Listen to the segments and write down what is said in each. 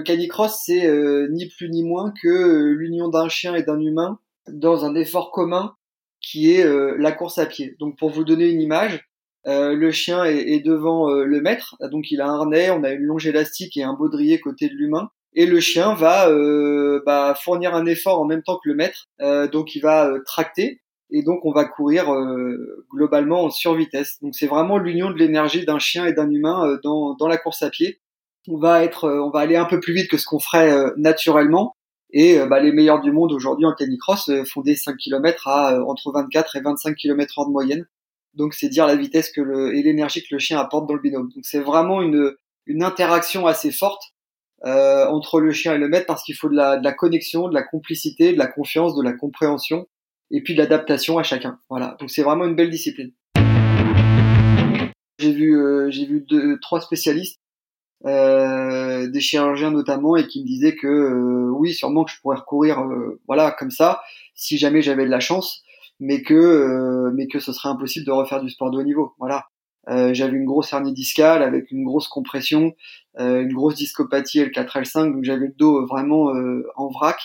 le canicross, c'est euh, ni plus ni moins que euh, l'union d'un chien et d'un humain dans un effort commun qui est la course à pied. Donc pour vous donner une image, le chien est, devant le maître, donc il a un harnais, on a une longe élastique et un baudrier côté de l'humain. Et le chien va bah, fournir un effort en même temps que le maître, donc il va tracter et donc on va courir globalement en survitesse. Donc c'est vraiment l'union de l'énergie d'un chien et d'un humain dans la course à pied on va être, euh, on va aller un peu plus vite que ce qu'on ferait euh, naturellement. Et euh, bah, les meilleurs du monde aujourd'hui en canicross font des 5 km à entre 24 et 25 km h de moyenne. Donc c'est dire la vitesse que le, et l'énergie que le chien apporte dans le binôme. Donc c'est vraiment une, une interaction assez forte euh, entre le chien et le maître parce qu'il faut de la, de la connexion, de la complicité, de la confiance, de la compréhension et puis de l'adaptation à chacun. Voilà. Donc c'est vraiment une belle discipline. J'ai vu, j'ai vu deux, trois spécialistes euh, des chirurgiens notamment, et qui me disaient que euh, oui, sûrement que je pourrais recourir, euh, voilà, comme ça, si jamais j'avais de la chance, mais que mais que ce serait impossible de refaire du sport de haut niveau. Voilà. j'avais une grosse hernie discale avec une grosse compression, une grosse discopathie L4 L5, donc j'avais le dos vraiment en vrac.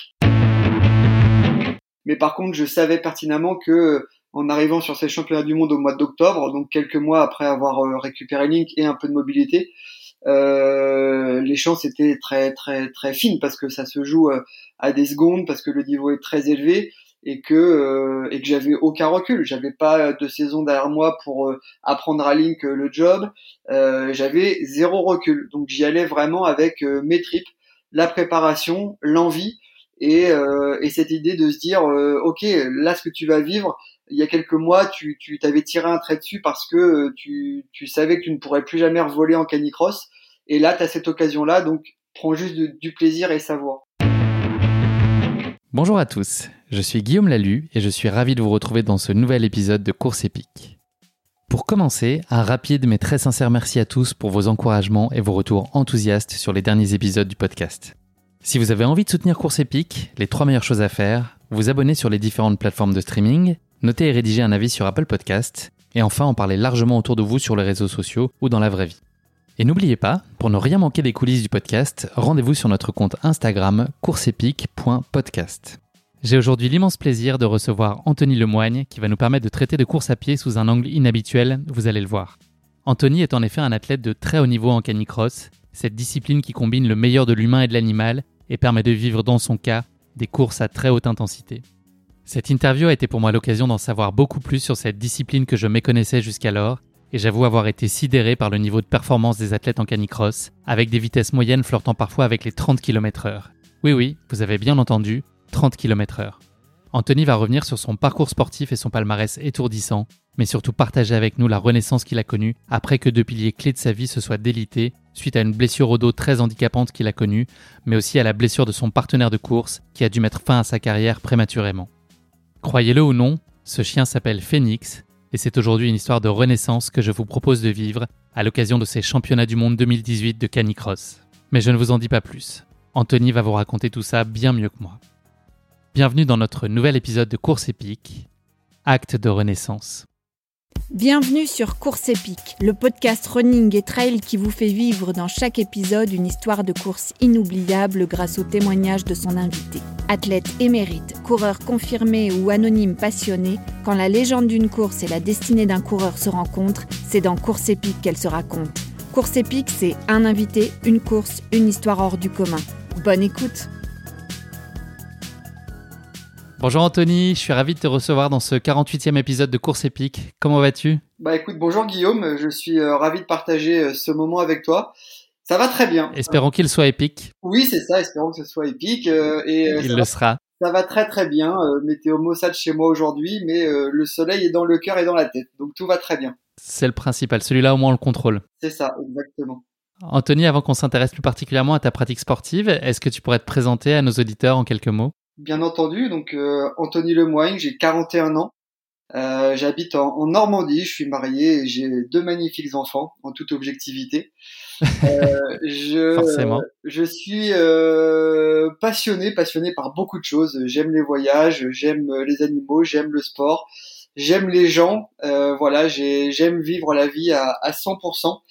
Mais par contre, je savais pertinemment que en arrivant sur ces championnats du monde au mois d'octobre, donc quelques mois après avoir récupéré Link et un peu de mobilité, euh, les chances étaient très très très fines parce que ça se joue euh, à des secondes, parce que le niveau est très élevé et que euh, et que j'avais aucun recul. J'avais pas de saison derrière moi pour apprendre à Link le job. j'avais zéro recul, donc j'y allais vraiment avec mes tripes, la préparation, l'envie et, et cette idée de se dire ok là ce que tu vas vivre il y a quelques mois, tu, tu t'avais tiré un trait dessus parce que tu, tu savais que tu ne pourrais plus jamais voler en canicross. Et là, tu cette occasion-là, donc prends juste du plaisir et savoir. Bonjour à tous, je suis Guillaume Lalu et je suis ravi de vous retrouver dans ce nouvel épisode de Course épique. Pour commencer, un rapide mais très sincère merci à tous pour vos encouragements et vos retours enthousiastes sur les derniers épisodes du podcast. Si vous avez envie de soutenir Course épique, les trois meilleures choses à faire, vous abonner sur les différentes plateformes de streaming, noter et rédiger un avis sur Apple Podcast, et enfin en parler largement autour de vous sur les réseaux sociaux ou dans la vraie vie. Et n'oubliez pas, pour ne rien manquer des coulisses du podcast, rendez-vous sur notre compte Instagram courseepique.podcast. J'ai aujourd'hui l'immense plaisir de recevoir Anthony Lemoigne qui va nous permettre de traiter de course à pied sous un angle inhabituel, vous allez le voir. Anthony est en effet un athlète de très haut niveau en canicross, cette discipline qui combine le meilleur de l'humain et de l'animal et permet de vivre dans son cas des courses à très haute intensité. Cette interview a été pour moi l'occasion d'en savoir beaucoup plus sur cette discipline que je méconnaissais jusqu'alors et j'avoue avoir été sidéré par le niveau de performance des athlètes en canicross, avec des vitesses moyennes flirtant parfois avec les 30 km/h. Oui, oui, vous avez bien entendu, 30 km/h. Anthony va revenir sur son parcours sportif et son palmarès étourdissant, mais surtout partager avec nous la renaissance qu'il a connue après que deux piliers clés de sa vie se soient délités suite à une blessure au dos très handicapante qu'il a connue, mais aussi à la blessure de son partenaire de course qui a dû mettre fin à sa carrière prématurément. Croyez-le ou non, ce chien s'appelle Phoenix et c'est aujourd'hui une histoire de renaissance que je vous propose de vivre à l'occasion de ces championnats du monde 2018 de canicross. Mais je ne vous en dis pas plus. Anthony va vous raconter tout ça bien mieux que moi. Bienvenue dans notre nouvel épisode de Course épique, Acte de renaissance. Bienvenue sur Course épique, le podcast running et trail qui vous fait vivre dans chaque épisode une histoire de course inoubliable grâce au témoignage de son invité. Athlète émérite, coureur confirmé ou anonyme passionné, quand la légende d'une course et la destinée d'un coureur se rencontrent, c'est dans Course épique qu'elle se raconte. Course épique, c'est un invité, une course, une histoire hors du commun. Bonne écoute Bonjour Anthony, je suis ravi de te recevoir dans ce 48e épisode de Course épique. Comment vas-tu? Bah écoute, bonjour Guillaume, je suis euh, ravi de partager euh, ce moment avec toi. Ça va très bien. Espérons qu'il soit épique. Oui, c'est ça, espérons que ce soit épique. Euh, et, Il le sera. Ça va très très bien. météo maussade chez moi aujourd'hui, mais le soleil est dans le cœur et dans la tête, donc tout va très bien. C'est le principal, celui-là au moins on le contrôle. C'est ça, exactement. Anthony, avant qu'on s'intéresse plus particulièrement à ta pratique sportive, est-ce que tu pourrais te présenter à nos auditeurs en quelques mots? Bien entendu. Donc euh, Anthony Lemoigne, j'ai 41 ans. Euh, j'habite en, Normandie, je suis marié et j'ai deux magnifiques enfants, en toute objectivité. Euh, je, Forcément. je suis passionné, passionné par beaucoup de choses. J'aime les voyages, j'aime les animaux, j'aime le sport, j'aime les gens. voilà, j'aime vivre la vie à, à 100%.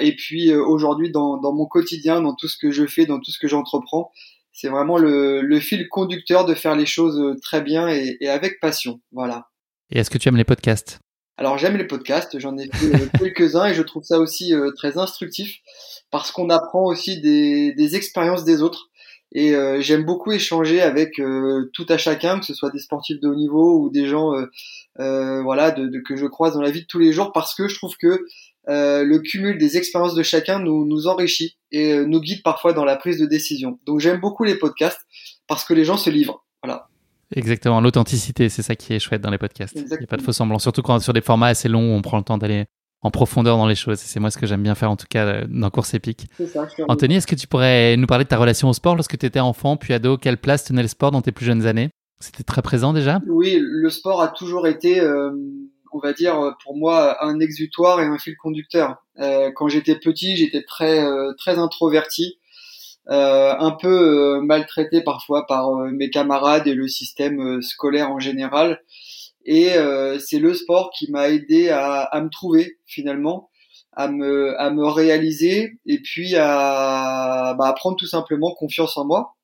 et puis aujourd'hui dans, dans mon quotidien, dans tout ce que je fais, dans tout ce que j'entreprends, c'est vraiment le, le, fil conducteur de faire les choses très bien et, et avec passion. Voilà. Et est-ce que tu aimes les podcasts? Alors j'aime les podcasts, j'en ai fait euh, quelques-uns et je trouve ça aussi euh, très instructif parce qu'on apprend aussi des, des expériences des autres. Et euh, j'aime beaucoup échanger avec tout à chacun, que ce soit des sportifs de haut niveau ou des gens voilà de, que je croise dans la vie de tous les jours, parce que je trouve que le cumul des expériences de chacun nous, nous enrichit et nous guide parfois dans la prise de décision. Donc j'aime beaucoup les podcasts parce que les gens se livrent. Voilà. Exactement, l'authenticité, c'est ça qui est chouette dans les podcasts. Il n'y a pas de faux semblant, surtout quand sur des formats assez longs où on prend le temps d'aller en profondeur dans les choses. C'est moi ce que j'aime bien faire en tout cas euh, dans Course Épique. Anthony, est-ce que tu pourrais nous parler de ta relation au sport lorsque tu étais enfant puis ado Quelle place tenait le sport dans tes plus jeunes années? C'était très présent déjà? Oui, le sport a toujours été, euh, on va dire, pour moi, un exutoire et un fil conducteur. Euh, quand j'étais petit, j'étais très, très introverti. Euh, un peu euh, maltraité parfois par euh, mes camarades et le système scolaire en général. Et c'est le sport qui m'a aidé à, à, me trouver finalement, à me, à me réaliser et puis à, bah, à prendre tout simplement confiance en moi.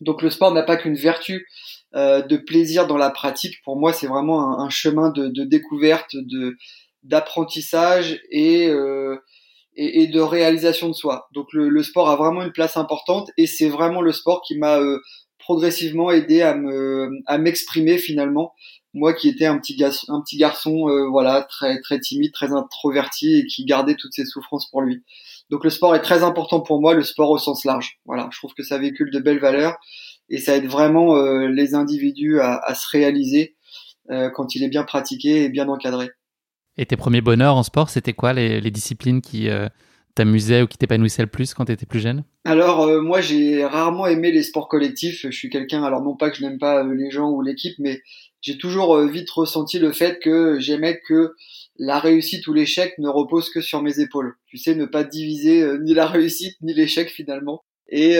Donc le sport n'a pas qu'une vertu euh, de plaisir dans la pratique. Pour moi, c'est vraiment un, un, chemin de, de découverte, de d'apprentissage et euh, et, et, de réalisation de soi. Donc le, le, sport a vraiment une place importante et c'est vraiment le sport qui m'a euh, progressivement aidé à me à m'exprimer finalement. Moi qui étais un petit garçon, un petit garçon euh, voilà très très timide, très introverti et qui gardait toutes ses souffrances pour lui. Donc le sport est très important pour moi, le sport au sens large. Voilà, je trouve que ça véhicule de belles valeurs et ça aide vraiment euh, les individus à, à, se réaliser quand il est bien pratiqué et bien encadré. Et tes premiers bonheurs en sport, c'était quoi les, les, disciplines qui euh, t'amusaient ou qui t'épanouissaient le plus quand tu étais plus jeune? Alors euh, moi j'ai rarement aimé les sports collectifs. Je suis quelqu'un, alors non pas que je n'aime pas euh, les gens ou l'équipe, mais j'ai toujours vite ressenti le fait que j'aimais que la réussite ou l'échec ne repose que sur mes épaules. Tu sais, ne pas diviser ni la réussite ni l'échec finalement. Et,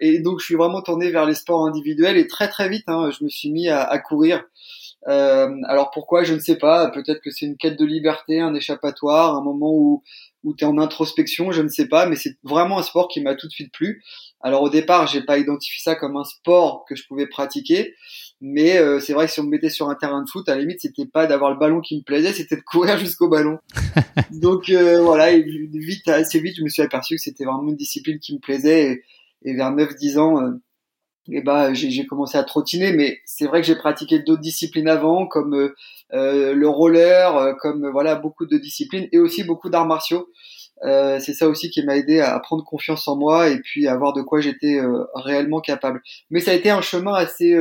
et, donc je suis vraiment tourné vers les sports individuels et très très vite, hein, je me suis mis à, à courir. Euh, alors pourquoi Je ne sais pas. Peut-être que c'est une quête de liberté, un échappatoire, un moment où où tu es en introspection, je ne sais pas, mais c'est vraiment un sport qui m'a tout de suite plu. Alors au départ, j'ai pas identifié ça comme un sport que je pouvais pratiquer, mais euh, c'est vrai que si on me mettait sur un terrain de foot, à la limite, c'était pas d'avoir le ballon qui me plaisait, c'était de courir jusqu'au ballon. Donc euh, voilà, et vite, assez vite, je me suis aperçu que c'était vraiment une discipline qui me plaisait, et, et vers 9-10 ans, euh, et bah j'ai commencé à trottiner, mais c'est vrai que j'ai pratiqué d'autres disciplines avant, comme euh, euh le roller, euh, comme voilà beaucoup de disciplines et aussi beaucoup d'arts martiaux. Euh, c'est ça aussi qui m'a aidé à prendre confiance en moi et puis à voir de quoi j'étais euh, réellement capable. Mais ça a été un chemin assez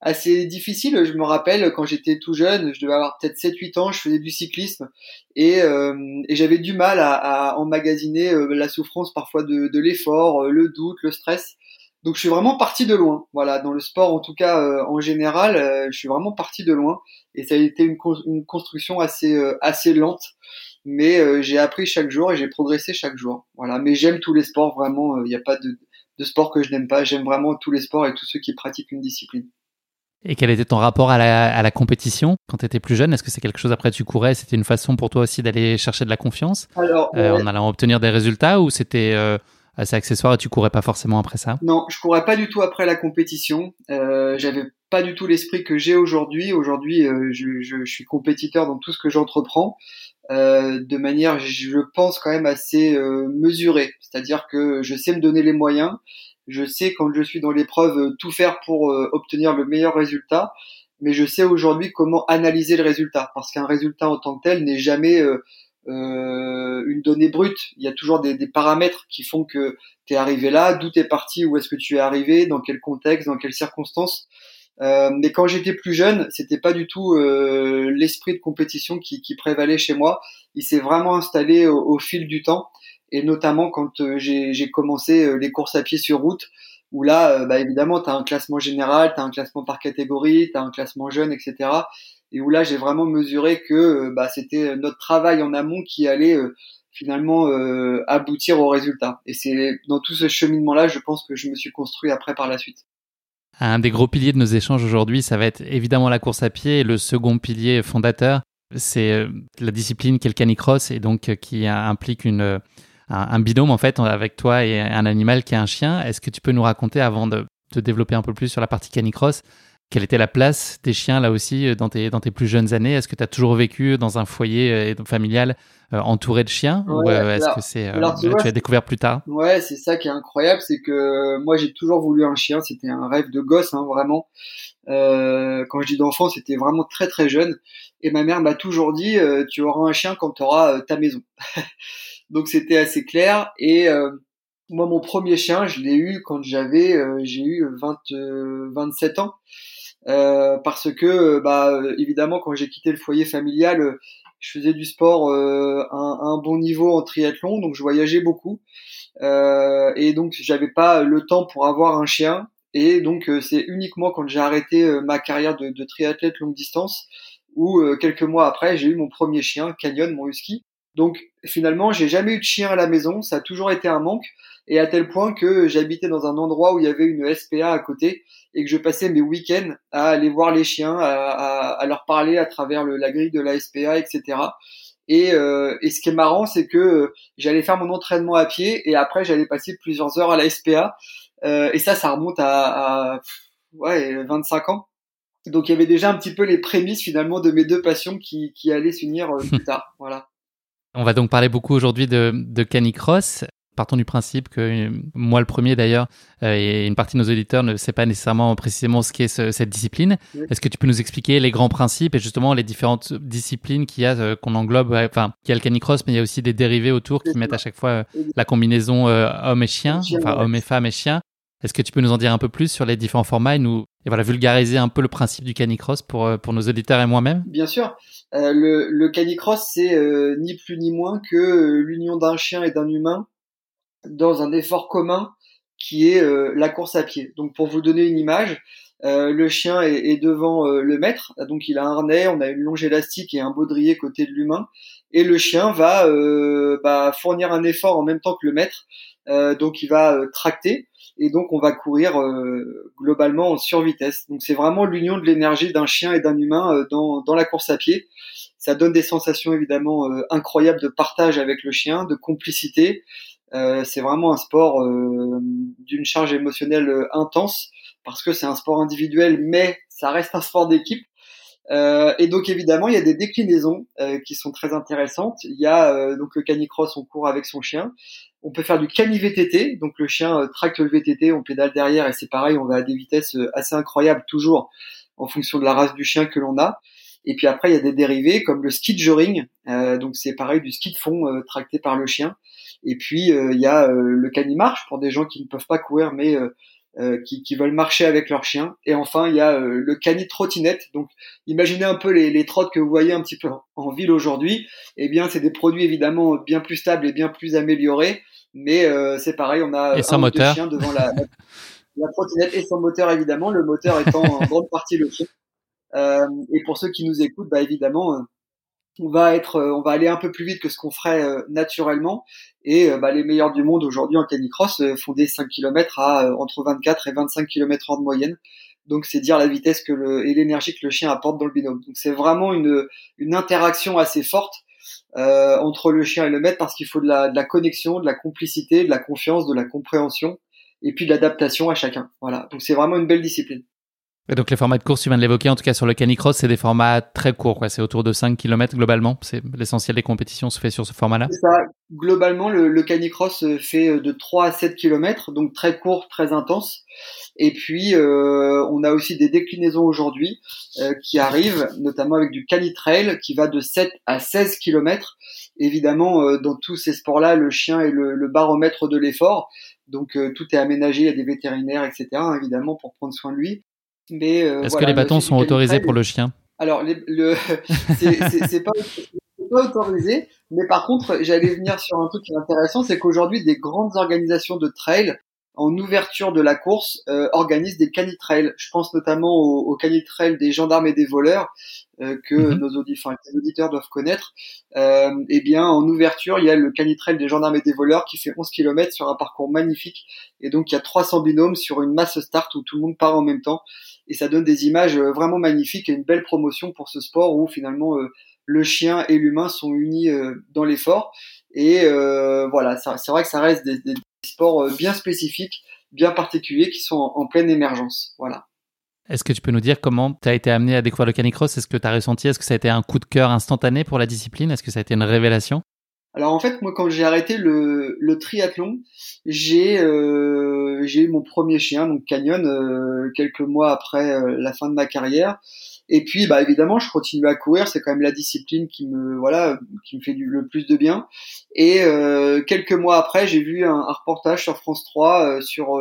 assez difficile. Je me rappelle quand j'étais tout jeune, je devais avoir peut-être 7-8 ans, je faisais du cyclisme et, et j'avais du mal à, à emmagasiner la souffrance parfois de, de l'effort, le doute, le stress. Donc je suis vraiment parti de loin. Voilà, dans le sport en tout cas euh, en général, euh, je suis vraiment parti de loin et ça a été une, une construction assez euh, assez lente, mais j'ai appris chaque jour et j'ai progressé chaque jour. Voilà, mais j'aime tous les sports vraiment. Il n'y a pas de, de sport que je n'aime pas. J'aime vraiment tous les sports et tous ceux qui pratiquent une discipline. Et quel était ton rapport à la, à la compétition quand tu étais plus jeune? Est-ce que c'est quelque chose après tu courais? C'était une façon pour toi aussi d'aller chercher de la confiance? Alors, en allant obtenir des résultats ou c'était assez accessoire et tu courais pas forcément après ça? Non, je courais pas du tout après la compétition. Euh, J'avais pas du tout l'esprit que j'ai aujourd'hui. Aujourd'hui, euh, je, je, je, suis compétiteur dans tout ce que j'entreprends, euh, de manière, je pense quand même assez euh, mesurée. C'est-à-dire que je sais me donner les moyens. Je sais quand je suis dans l'épreuve euh, tout faire pour euh, obtenir le meilleur résultat. Mais je sais aujourd'hui comment analyser le résultat, parce qu'un résultat en tant que tel n'est jamais une donnée brute. Il y a toujours des, des paramètres qui font que tu es arrivé là, d'où tu es parti, où est-ce que tu es arrivé, dans quel contexte, dans quelles circonstances? Euh, mais quand j'étais plus jeune, c'était pas du tout euh, l'esprit de compétition qui, qui, prévalait chez moi. Il s'est vraiment installé au, au, fil du temps, et notamment quand euh, j'ai commencé euh, les courses à pied sur route, où là, euh, bah, évidemment, tu as un classement général, tu as un classement par catégorie, tu as un classement jeune, etc et où là j'ai vraiment mesuré que euh, bah, c'était notre travail en amont qui allait euh, finalement euh, aboutir au résultat. Et c'est dans tout ce cheminement-là, je pense que je me suis construit après par la suite. Un des gros piliers de nos échanges aujourd'hui, ça va être évidemment la course à pied et le second pilier fondateur, c'est la discipline qui est le canicross et donc qui implique une un, binôme en fait avec toi et un animal qui est un chien. Est-ce que tu peux nous raconter avant de, de développer un peu plus sur la partie canicross quelle était la place des chiens là aussi euh, dans tes, dans tes plus jeunes années? Est-ce que tu as toujours vécu dans un foyer euh, familial euh, entouré de chiens? Ou est-ce que c'est tu, as découvert plus tard? Ouais, c'est ça qui est incroyable, c'est que moi j'ai toujours voulu un chien, c'était un rêve de gosse hein, vraiment. quand je dis d'enfant, c'était vraiment très très jeune. Et ma mère m'a toujours dit, tu auras un chien quand tu auras ta maison. Donc c'était assez clair. Et moi, mon premier chien, je l'ai eu quand j'avais, j'ai eu 20, 27 ans. Euh, parce que euh, bah évidemment quand j'ai quitté le foyer familial euh, je faisais du sport à un, bon niveau en triathlon donc je voyageais beaucoup. Et donc j'avais pas le temps pour avoir un chien. Et donc c'est uniquement quand j'ai arrêté ma carrière de, de, triathlète longue distance où quelques mois après j'ai eu mon premier chien Canyon mon husky. Donc finalement j'ai jamais eu de chien à la maison. Ça a toujours été un manque. Et à tel point que j'habitais dans un endroit où il y avait une SPA à côté et que je passais mes week-ends à aller voir les chiens, à, leur parler à travers la grille de la SPA, etc. Et, euh, et ce qui est marrant, c'est que euh, j'allais faire mon entraînement à pied et après j'allais passer plusieurs heures à la SPA. Euh, et ça, ça remonte à, à ouais, 25 ans. Donc il y avait déjà un petit peu les prémices finalement de mes deux passions qui, qui allaient s'unir euh, plus tard. Voilà. On va donc parler beaucoup aujourd'hui de, de canicross. Partons du principe que moi le premier d'ailleurs euh, et une partie de nos auditeurs ne sait pas nécessairement précisément ce qu'est cette discipline. Est-ce que tu peux nous expliquer les grands principes et justement les différentes disciplines qu'il y a euh, qu'on englobe Enfin, il y a le canicross, mais il y a aussi des dérivés autour qui mettent à chaque fois euh, la combinaison homme et chien, enfin homme et femme et chien. Est-ce que tu peux nous en dire un peu plus sur les différents formats et nous et voilà vulgariser un peu le principe du canicross pour pour nos auditeurs et moi-même? Bien sûr. le, le canicross, c'est ni plus ni moins que l'union d'un chien et d'un humain dans un effort commun qui est euh, la course à pied. Donc pour vous donner une image, euh, le chien est, devant euh, le maître, donc il a un harnais, on a une longe élastique et un baudrier côté de l'humain, et le chien va bah, fournir un effort en même temps que le maître, donc il va tracter, et donc on va courir globalement en survitesse. Donc c'est vraiment l'union de l'énergie d'un chien et d'un humain dans, dans la course à pied. Ça donne des sensations évidemment incroyables de partage avec le chien, de complicité, euh, c'est vraiment un sport euh, d'une charge émotionnelle euh, intense parce que c'est un sport individuel, mais ça reste un sport d'équipe. et donc évidemment, il y a des déclinaisons qui sont très intéressantes. Il y a donc le canicross, on court avec son chien. On peut faire du cani-VTT, donc le chien tracte le VTT, on pédale derrière et c'est pareil, on va à des vitesses assez incroyables toujours en fonction de la race du chien que l'on a. Et puis après, il y a des dérivés comme le ski de donc c'est pareil du ski de fond tracté par le chien. Et puis euh, il y a euh, le cani-marche pour des gens qui ne peuvent pas courir mais euh, qui, qui, veulent marcher avec leur chien. Et enfin, il y a le cani trottinette. Donc, imaginez un peu les, les trottes que vous voyez un petit peu en, ville aujourd'hui. Eh bien, c'est des produits évidemment bien plus stables et bien plus améliorés. Mais c'est pareil, on a et un moteur. chien devant la, la, trottinette et son moteur évidemment. Le moteur étant en grande partie le chien. et pour ceux qui nous écoutent, bah évidemment, on va être, euh, on va aller un peu plus vite que ce qu'on ferait euh, naturellement. Et euh, bah, les meilleurs du monde aujourd'hui en canicross font des 5 km à entre 24 et 25 km h de moyenne. Donc c'est dire la vitesse que le, et l'énergie que le chien apporte dans le binôme. Donc c'est vraiment une, une interaction assez forte euh, entre le chien et le maître parce qu'il faut de la, de la connexion, de la complicité, de la confiance, de la compréhension et puis de l'adaptation à chacun. Voilà. Donc c'est vraiment une belle discipline. Et donc les formats de course, tu viens de l'évoquer, en tout cas sur le canicross, c'est des formats très courts, C'est autour de 5 km globalement. C'est l'essentiel des compétitions se fait sur ce format-là. Ça. Globalement, le, le, canicross fait euh, de 3 à 7 km, donc très court, très intense. Et puis euh, on a aussi des déclinaisons aujourd'hui euh, qui arrivent, notamment avec du canitrail qui va de 7 à 16 km. Évidemment, euh, dans tous ces sports-là, le chien est le, le baromètre de l'effort. Donc tout est aménagé, il y a des vétérinaires, etc. évidemment pour prendre soin de lui. Euh, Est-ce que les bâtons sont autorisés pour le chien? Alors, le, c'est pas, pas autorisé, mais par contre, j'allais venir sur un truc qui est intéressant, c'est qu'aujourd'hui, des grandes organisations de trail en ouverture de la course euh, organisent des canitrails. Je pense notamment aux, aux canitrails des gendarmes et des voleurs euh, que mhm. nos auditeurs, auditeurs doivent connaître. Euh, eh bien, en ouverture, il y a le canitrail des gendarmes et des voleurs qui fait 11 km sur un parcours magnifique. Et donc, il y a 300 binômes sur une masse start où tout le monde part en même temps et ça donne des images euh, vraiment magnifiques et une belle promotion pour ce sport où finalement euh, le chien et l'humain sont unis dans l'effort. Et voilà, c'est vrai que ça reste des, des sports bien spécifiques, bien particuliers, qui sont en, en pleine émergence. Voilà. Est-ce que tu peux nous dire comment tu as été amené à découvrir le canicross? Est-ce que tu as ressenti? Est-ce que ça a été un coup de cœur instantané pour la discipline? Est-ce que ça a été une révélation? Alors en fait, moi, quand j'ai arrêté le, triathlon, j'ai euh, j'ai eu mon premier chien, donc Canyon, euh, quelques mois après euh, la fin de ma carrière. Et puis, bah évidemment, je continue à courir. C'est quand même la discipline qui me voilà, qui me fait le plus de bien. Et quelques mois après, j'ai vu un, un, reportage sur France 3 sur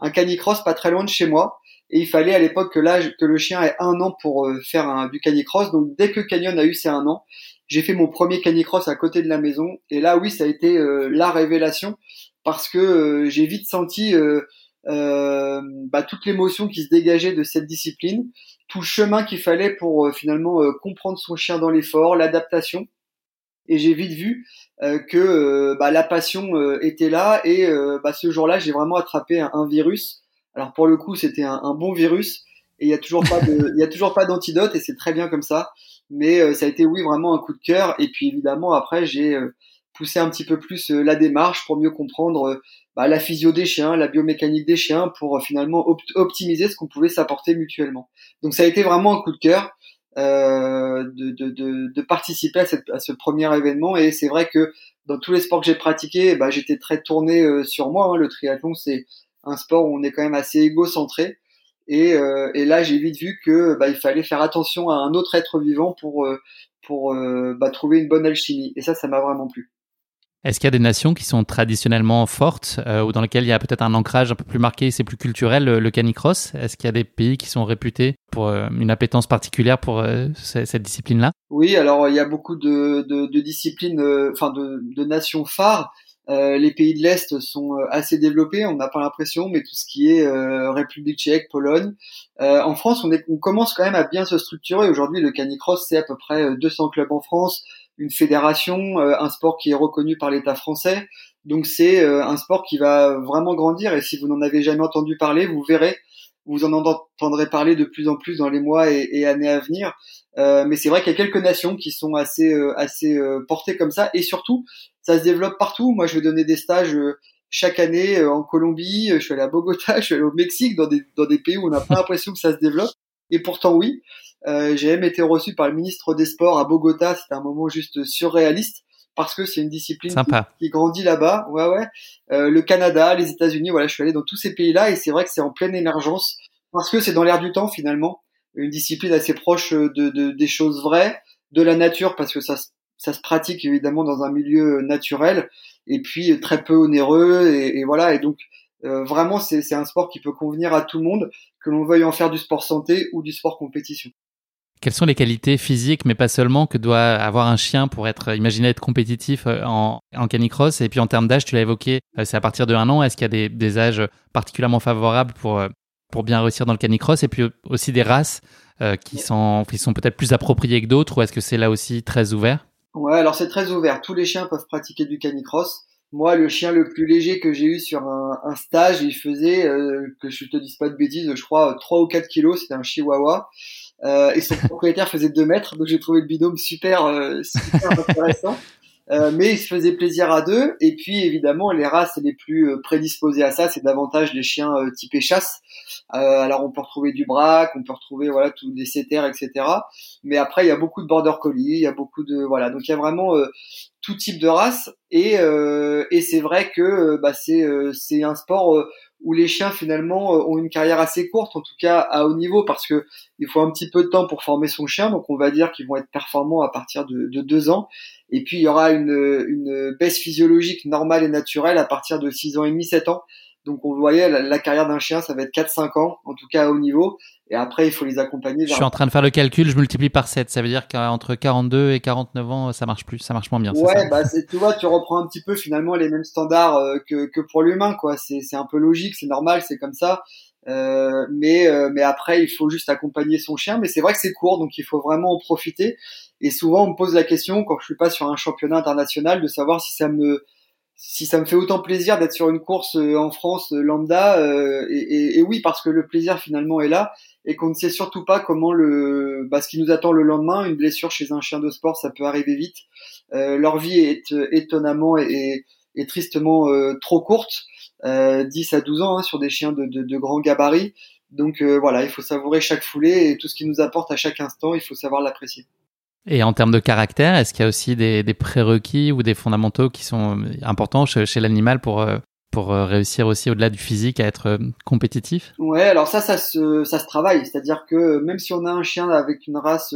un canicross pas très loin de chez moi et il fallait à l'époque que l'âge que le chien ait un an pour faire un, du canicross. Donc dès que Canyon a eu ses un an, j'ai fait mon premier canicross à côté de la maison. Et là oui ça a été euh, la révélation. Parce que euh, j'ai vite senti bah, toute l'émotion qui se dégageait de cette discipline, tout le chemin qu'il fallait pour finalement comprendre son chien dans l'effort, l'adaptation. Et j'ai vite vu que bah, la passion était là. Et bah, ce jour-là j'ai vraiment attrapé un virus. Alors pour le coup, c'était un, bon virus. Et il y a toujours pas de, il y a toujours pas d'antidote. Et c'est très bien comme ça. Mais euh, ça a été oui vraiment un coup de cœur et puis évidemment après j'ai euh, poussé un petit peu plus euh, la démarche pour mieux comprendre bah, la physio des chiens, la biomécanique des chiens pour finalement optimiser ce qu'on pouvait s'apporter mutuellement. Donc ça a été vraiment un coup de cœur. De, de, de, de, participer à, cette, à, ce premier événement et c'est vrai que dans tous les sports que j'ai pratiqués, bah, j'étais très tourné sur moi. Hein. Le triathlon, c'est un sport où on est quand même assez égocentré. Et, euh, et là, j'ai vite vu que bah, il fallait faire attention à un autre être vivant pour euh, pour euh, bah, trouver une bonne alchimie. Et ça, ça m'a vraiment plu. Est-ce qu'il y a des nations qui sont traditionnellement fortes ou dans lesquelles il y a peut-être un ancrage un peu plus marqué, c'est plus culturel, le, canicross? Est-ce qu'il y a des pays qui sont réputés pour une appétence particulière pour cette discipline-là? Oui, alors il y a beaucoup de, de, de disciplines, enfin de, de, nations phares. Euh, les pays de l'Est sont euh, assez développés, on n'a pas l'impression, mais tout ce qui est euh, République tchèque, Pologne. en France, on, est, on, commence quand même à bien se structurer. Aujourd'hui, le canicross, c'est à peu près 200 clubs en France, une fédération, un sport qui est reconnu par l'État français. Donc c'est un sport qui va vraiment grandir et si vous n'en avez jamais entendu parler, vous verrez, vous en entendrez parler de plus en plus dans les mois et, et années à venir. Euh, mais c'est vrai qu'il y a quelques nations qui sont assez assez portées comme ça et surtout ça se développe partout. Moi, je vais donner des stages euh, chaque année euh, en Colombie, euh, je suis allé à Bogota, je suis allé au Mexique, dans des, dans des pays où on n'a pas l'impression que ça se développe. Et pourtant, oui. Euh, j'ai même été reçu par le ministre des Sports à Bogota. C'était un moment juste surréaliste parce que c'est une discipline qui, grandit là-bas. Ouais, ouais. Euh, le Canada, les États-Unis, voilà, je suis allé dans tous ces pays-là et c'est vrai que c'est en pleine émergence parce que c'est dans l'air du temps finalement, une discipline assez proche de, de, des choses vraies, de la nature parce que ça ça se pratique évidemment dans un milieu naturel et puis très peu onéreux et, voilà. Et donc euh, vraiment c'est un sport qui peut convenir à tout le monde que l'on veuille en faire du sport santé ou du sport compétition. Quelles sont les qualités physiques, mais pas seulement, que doit avoir un chien pour être, imaginer être compétitif euh, en, en canicross? Et puis en termes d'âge, tu l'as évoqué, euh, c'est à partir de un an. Est-ce qu'il y a des, des, âges particulièrement favorables pour, pour bien réussir dans le canicross? Et puis aussi des races qui sont, qui sont peut-être plus appropriées que d'autres, ou est-ce que c'est là aussi très ouvert? Ouais, alors c'est très ouvert. Tous les chiens peuvent pratiquer du canicross. Moi, le chien le plus léger que j'ai eu sur un, stage, il faisait, euh, que je te dise pas de bêtises, je crois 3 ou 4 kilos, c'était un chihuahua. Euh, et son propriétaire faisait 2 mètres, donc j'ai trouvé le binôme super, euh, super intéressant. Euh, mais il se faisait plaisir à deux. Et puis évidemment, les races les plus euh, prédisposées à ça, c'est davantage les chiens euh, typés chasse. alors on peut retrouver du braque, on peut retrouver voilà tous des setters, etc. Mais après, il y a beaucoup de border collie, il y a beaucoup de voilà. Donc il y a vraiment tout type de race. Et, et c'est vrai que bah, c'est c'est un sport où les chiens finalement ont une carrière assez courte, en tout cas à haut niveau, parce que il faut un petit peu de temps pour former son chien. Donc on va dire qu'ils vont être performants à partir de, de deux ans. Et puis il y aura une, une baisse physiologique normale et naturelle à partir de 6 ans et demi, 7 ans. Donc on voyait la, carrière d'un chien, ça va être 4-5 ans, en tout cas à haut niveau. Et après, il faut les accompagner. Je suis en train de faire le calcul, je multiplie par 7. Ça veut dire qu'entre 42 et 49 ans, ça marche plus, ça marche moins bien. Ouais, bah tu vois, tu reprends un petit peu finalement les mêmes standards euh, que, que pour l'humain, quoi. C'est un peu logique, c'est normal, c'est comme ça. Euh, mais euh, mais après il faut juste accompagner son chien mais c'est vrai que c'est court donc il faut vraiment en profiter et souvent on me pose la question quand je suis pas sur un championnat international de savoir si ça me si ça me fait autant plaisir d'être sur une course en France lambda, et, et, oui, parce que le plaisir finalement est là, et qu'on ne sait surtout pas comment le, bah, ce qui nous attend le lendemain, une blessure chez un chien de sport, ça peut arriver vite. leur vie est étonnamment et, et tristement trop courte, 10 à 12 ans hein, sur des chiens de, de, de grands gabarits. Donc voilà, il faut savourer chaque foulée et tout ce qui nous apporte à chaque instant, il faut savoir l'apprécier. Et en termes de caractère, est-ce qu'il y a aussi des, prérequis ou des fondamentaux qui sont euh, importants chez, chez l'animal pour, euh, pour euh, réussir aussi au-delà du physique à être compétitif? Ouais, alors ça, ça se, ça se travaille. C'est-à-dire que même si on a un chien avec une race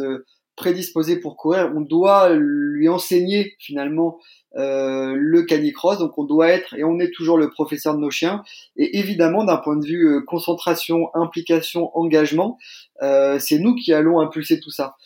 prédisposée pour courir, on doit lui enseigner finalement euh, le canicross. Donc on doit être et on est toujours le professeur de nos chiens. Et évidemment, d'un point de vue euh, concentration, implication, engagement, euh, c'est nous qui allons impulser tout ça.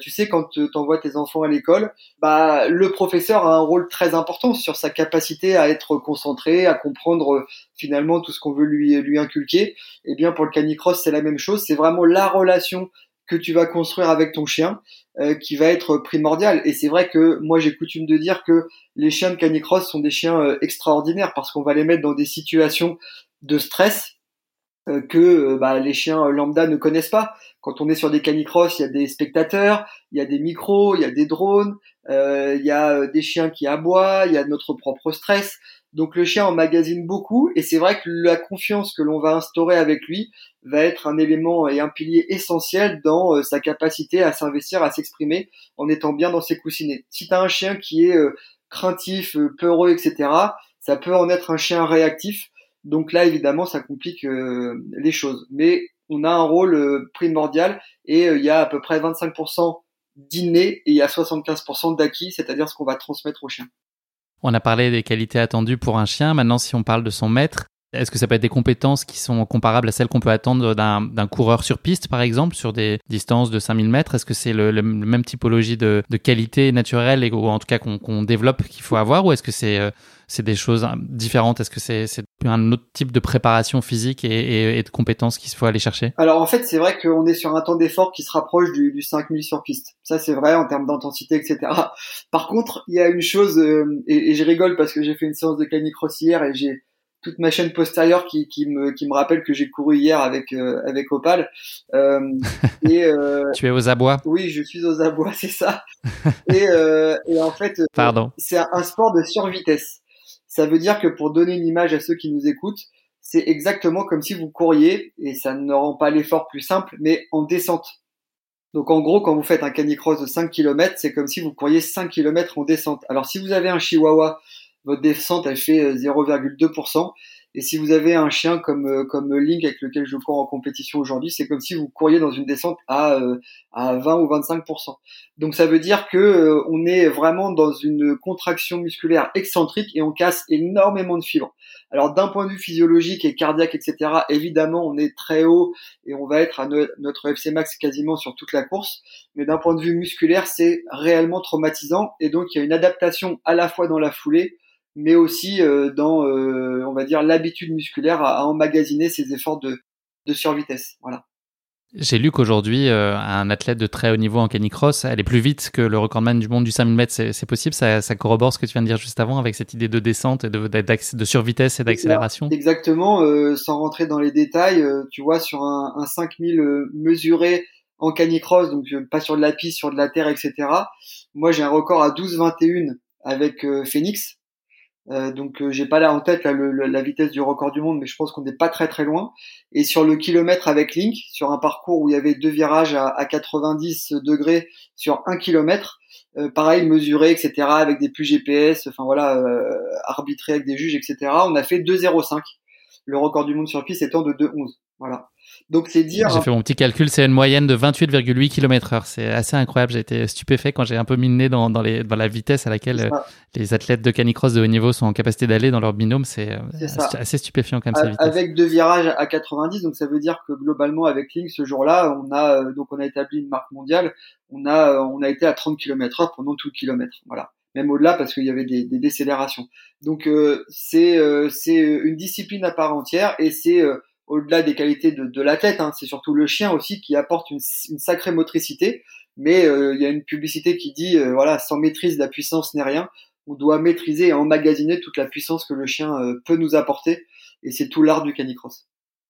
tu sais, quand tu envoies tes enfants à l'école, bah le professeur a un rôle très important sur sa capacité à être concentré, à comprendre finalement tout ce qu'on veut lui lui inculquer. Et eh bien pour le canicross, c'est la même chose. C'est vraiment la relation que tu vas construire avec ton chien euh, qui va être primordial. Et c'est vrai que moi j'ai coutume de dire que les chiens de canicross sont des chiens euh, extraordinaires parce qu'on va les mettre dans des situations de stress euh, que bah, les chiens lambda ne connaissent pas. Quand on est sur des canicross, il y a des spectateurs, il y a des micros, il y a des drones, il y a des chiens qui aboient, il y a notre propre stress. Donc le chien emmagasine beaucoup et c'est vrai que la confiance que l'on va instaurer avec lui va être un élément et un pilier essentiel dans euh, sa capacité à s'investir, à s'exprimer en étant bien dans ses coussinets. Si tu un chien qui est euh, craintif, euh, peureux, etc., ça peut en être un chien réactif. Donc là, évidemment, ça complique les choses. Mais on a un rôle primordial et il y a à peu près 25% d'inné et il y a 75% d'acquis, c'est-à-dire ce qu'on va transmettre au chien. On a parlé des qualités attendues pour un chien. Maintenant, si on parle de son maître, est-ce que ça peut être des compétences qui sont comparables à celles qu'on peut attendre d'un coureur sur piste, par exemple, sur des distances de 5000 mètres? Est-ce que c'est le, même typologie de, qualité naturelle, et, ou en tout cas qu'on développe, qu'il faut avoir Ou est-ce que c'est euh, des choses différentes? Est-ce que c'est un autre type de préparation physique et, de compétences qu'il faut aller chercher? Alors en fait, c'est vrai qu'on est sur un temps d'effort qui se rapproche du, du 5000 sur piste. Ça, c'est vrai en termes d'intensité, etc. Par contre, il y a une chose, euh, et, je rigole parce que j'ai fait une séance de canicross hier et j'ai toute ma chaîne postérieure qui, qui, me, qui me rappelle que j'ai couru hier avec, euh, avec Opal. Euh, et, euh, tu es aux abois Oui, je suis aux abois, c'est ça. et, et en fait, Pardon. c'est un, sport de survitesse. Ça veut dire que pour donner une image à ceux qui nous écoutent, c'est exactement comme si vous couriez, et ça ne rend pas l'effort plus simple, mais en descente. Donc en gros, quand vous faites un canicross de 5 km, c'est comme si vous couriez 5 km en descente. Alors si vous avez un chihuahua votre descente elle fait 0,2%. Euh, et si vous avez un chien comme euh, comme Link avec lequel je cours en compétition aujourd'hui, c'est comme si vous couriez dans une descente à euh, à 20 ou 25%. Donc ça veut dire que on est vraiment dans une contraction musculaire excentrique et on casse énormément de fibres. Alors d'un point de vue physiologique et cardiaque, etc. Évidemment, on est très haut et on va être à notre FC max quasiment sur toute la course. Mais d'un point de vue musculaire, c'est réellement traumatisant et donc il y a une adaptation à la fois dans la foulée mais aussi euh, dans, euh, on va dire, l'habitude musculaire à, emmagasiner ses efforts de, de survitesse. Voilà. J'ai lu qu'aujourd'hui, euh, un athlète de très haut niveau en canicross aller plus vite que le recordman du monde du 5000 mètres, c'est possible? Ça, ça, corrobore ce que tu viens de dire juste avant avec cette idée de descente, et de, de, survitesse et d'accélération? Exactement, sans rentrer dans les détails, tu vois, sur un, un 5000 mesuré en canicross, donc pas sur de la piste, sur de la terre, etc. Moi, j'ai un record à 12-21 avec Phoenix, euh, donc euh, j'ai pas là en tête la vitesse du record du monde, mais je pense qu'on n'est pas très très loin. Et sur le kilomètre avec Link, sur un parcours où il y avait deux virages à, à 90 degrés sur un kilomètre, euh, pareil mesuré, etc. avec des plus GPS, enfin voilà, euh, arbitré avec des juges, etc. On a fait 2,05. Le record du monde sur piste étant de 2,11. Voilà. Donc c'est dire. J'ai fait mon petit calcul, c'est une moyenne de 28,8 km/h. C'est assez incroyable. J'ai été stupéfait quand j'ai un peu mis le nez dans, dans, les, dans la vitesse à laquelle euh, les athlètes de canicross de haut niveau sont en capacité d'aller dans leur binôme. C'est euh, assez stupéfiant comme ça. Avec deux virages à 90, donc ça veut dire que globalement avec Link ce jour-là, on a euh, donc on a établi une marque mondiale. On a on a été à 30 km/h pendant tout le kilomètre. Voilà même au-delà parce qu'il y avait des, des décélérations. Donc euh, c'est euh, c'est une discipline à part entière et c'est au-delà des qualités de, de la tête, hein, c'est surtout le chien aussi qui apporte une, une sacrée motricité. Mais euh, il y a une publicité qui dit euh, voilà, sans maîtrise, la puissance n'est rien. on doit maîtriser et emmagasiner toute la puissance que le chien peut nous apporter. Et c'est tout l'art du canicross.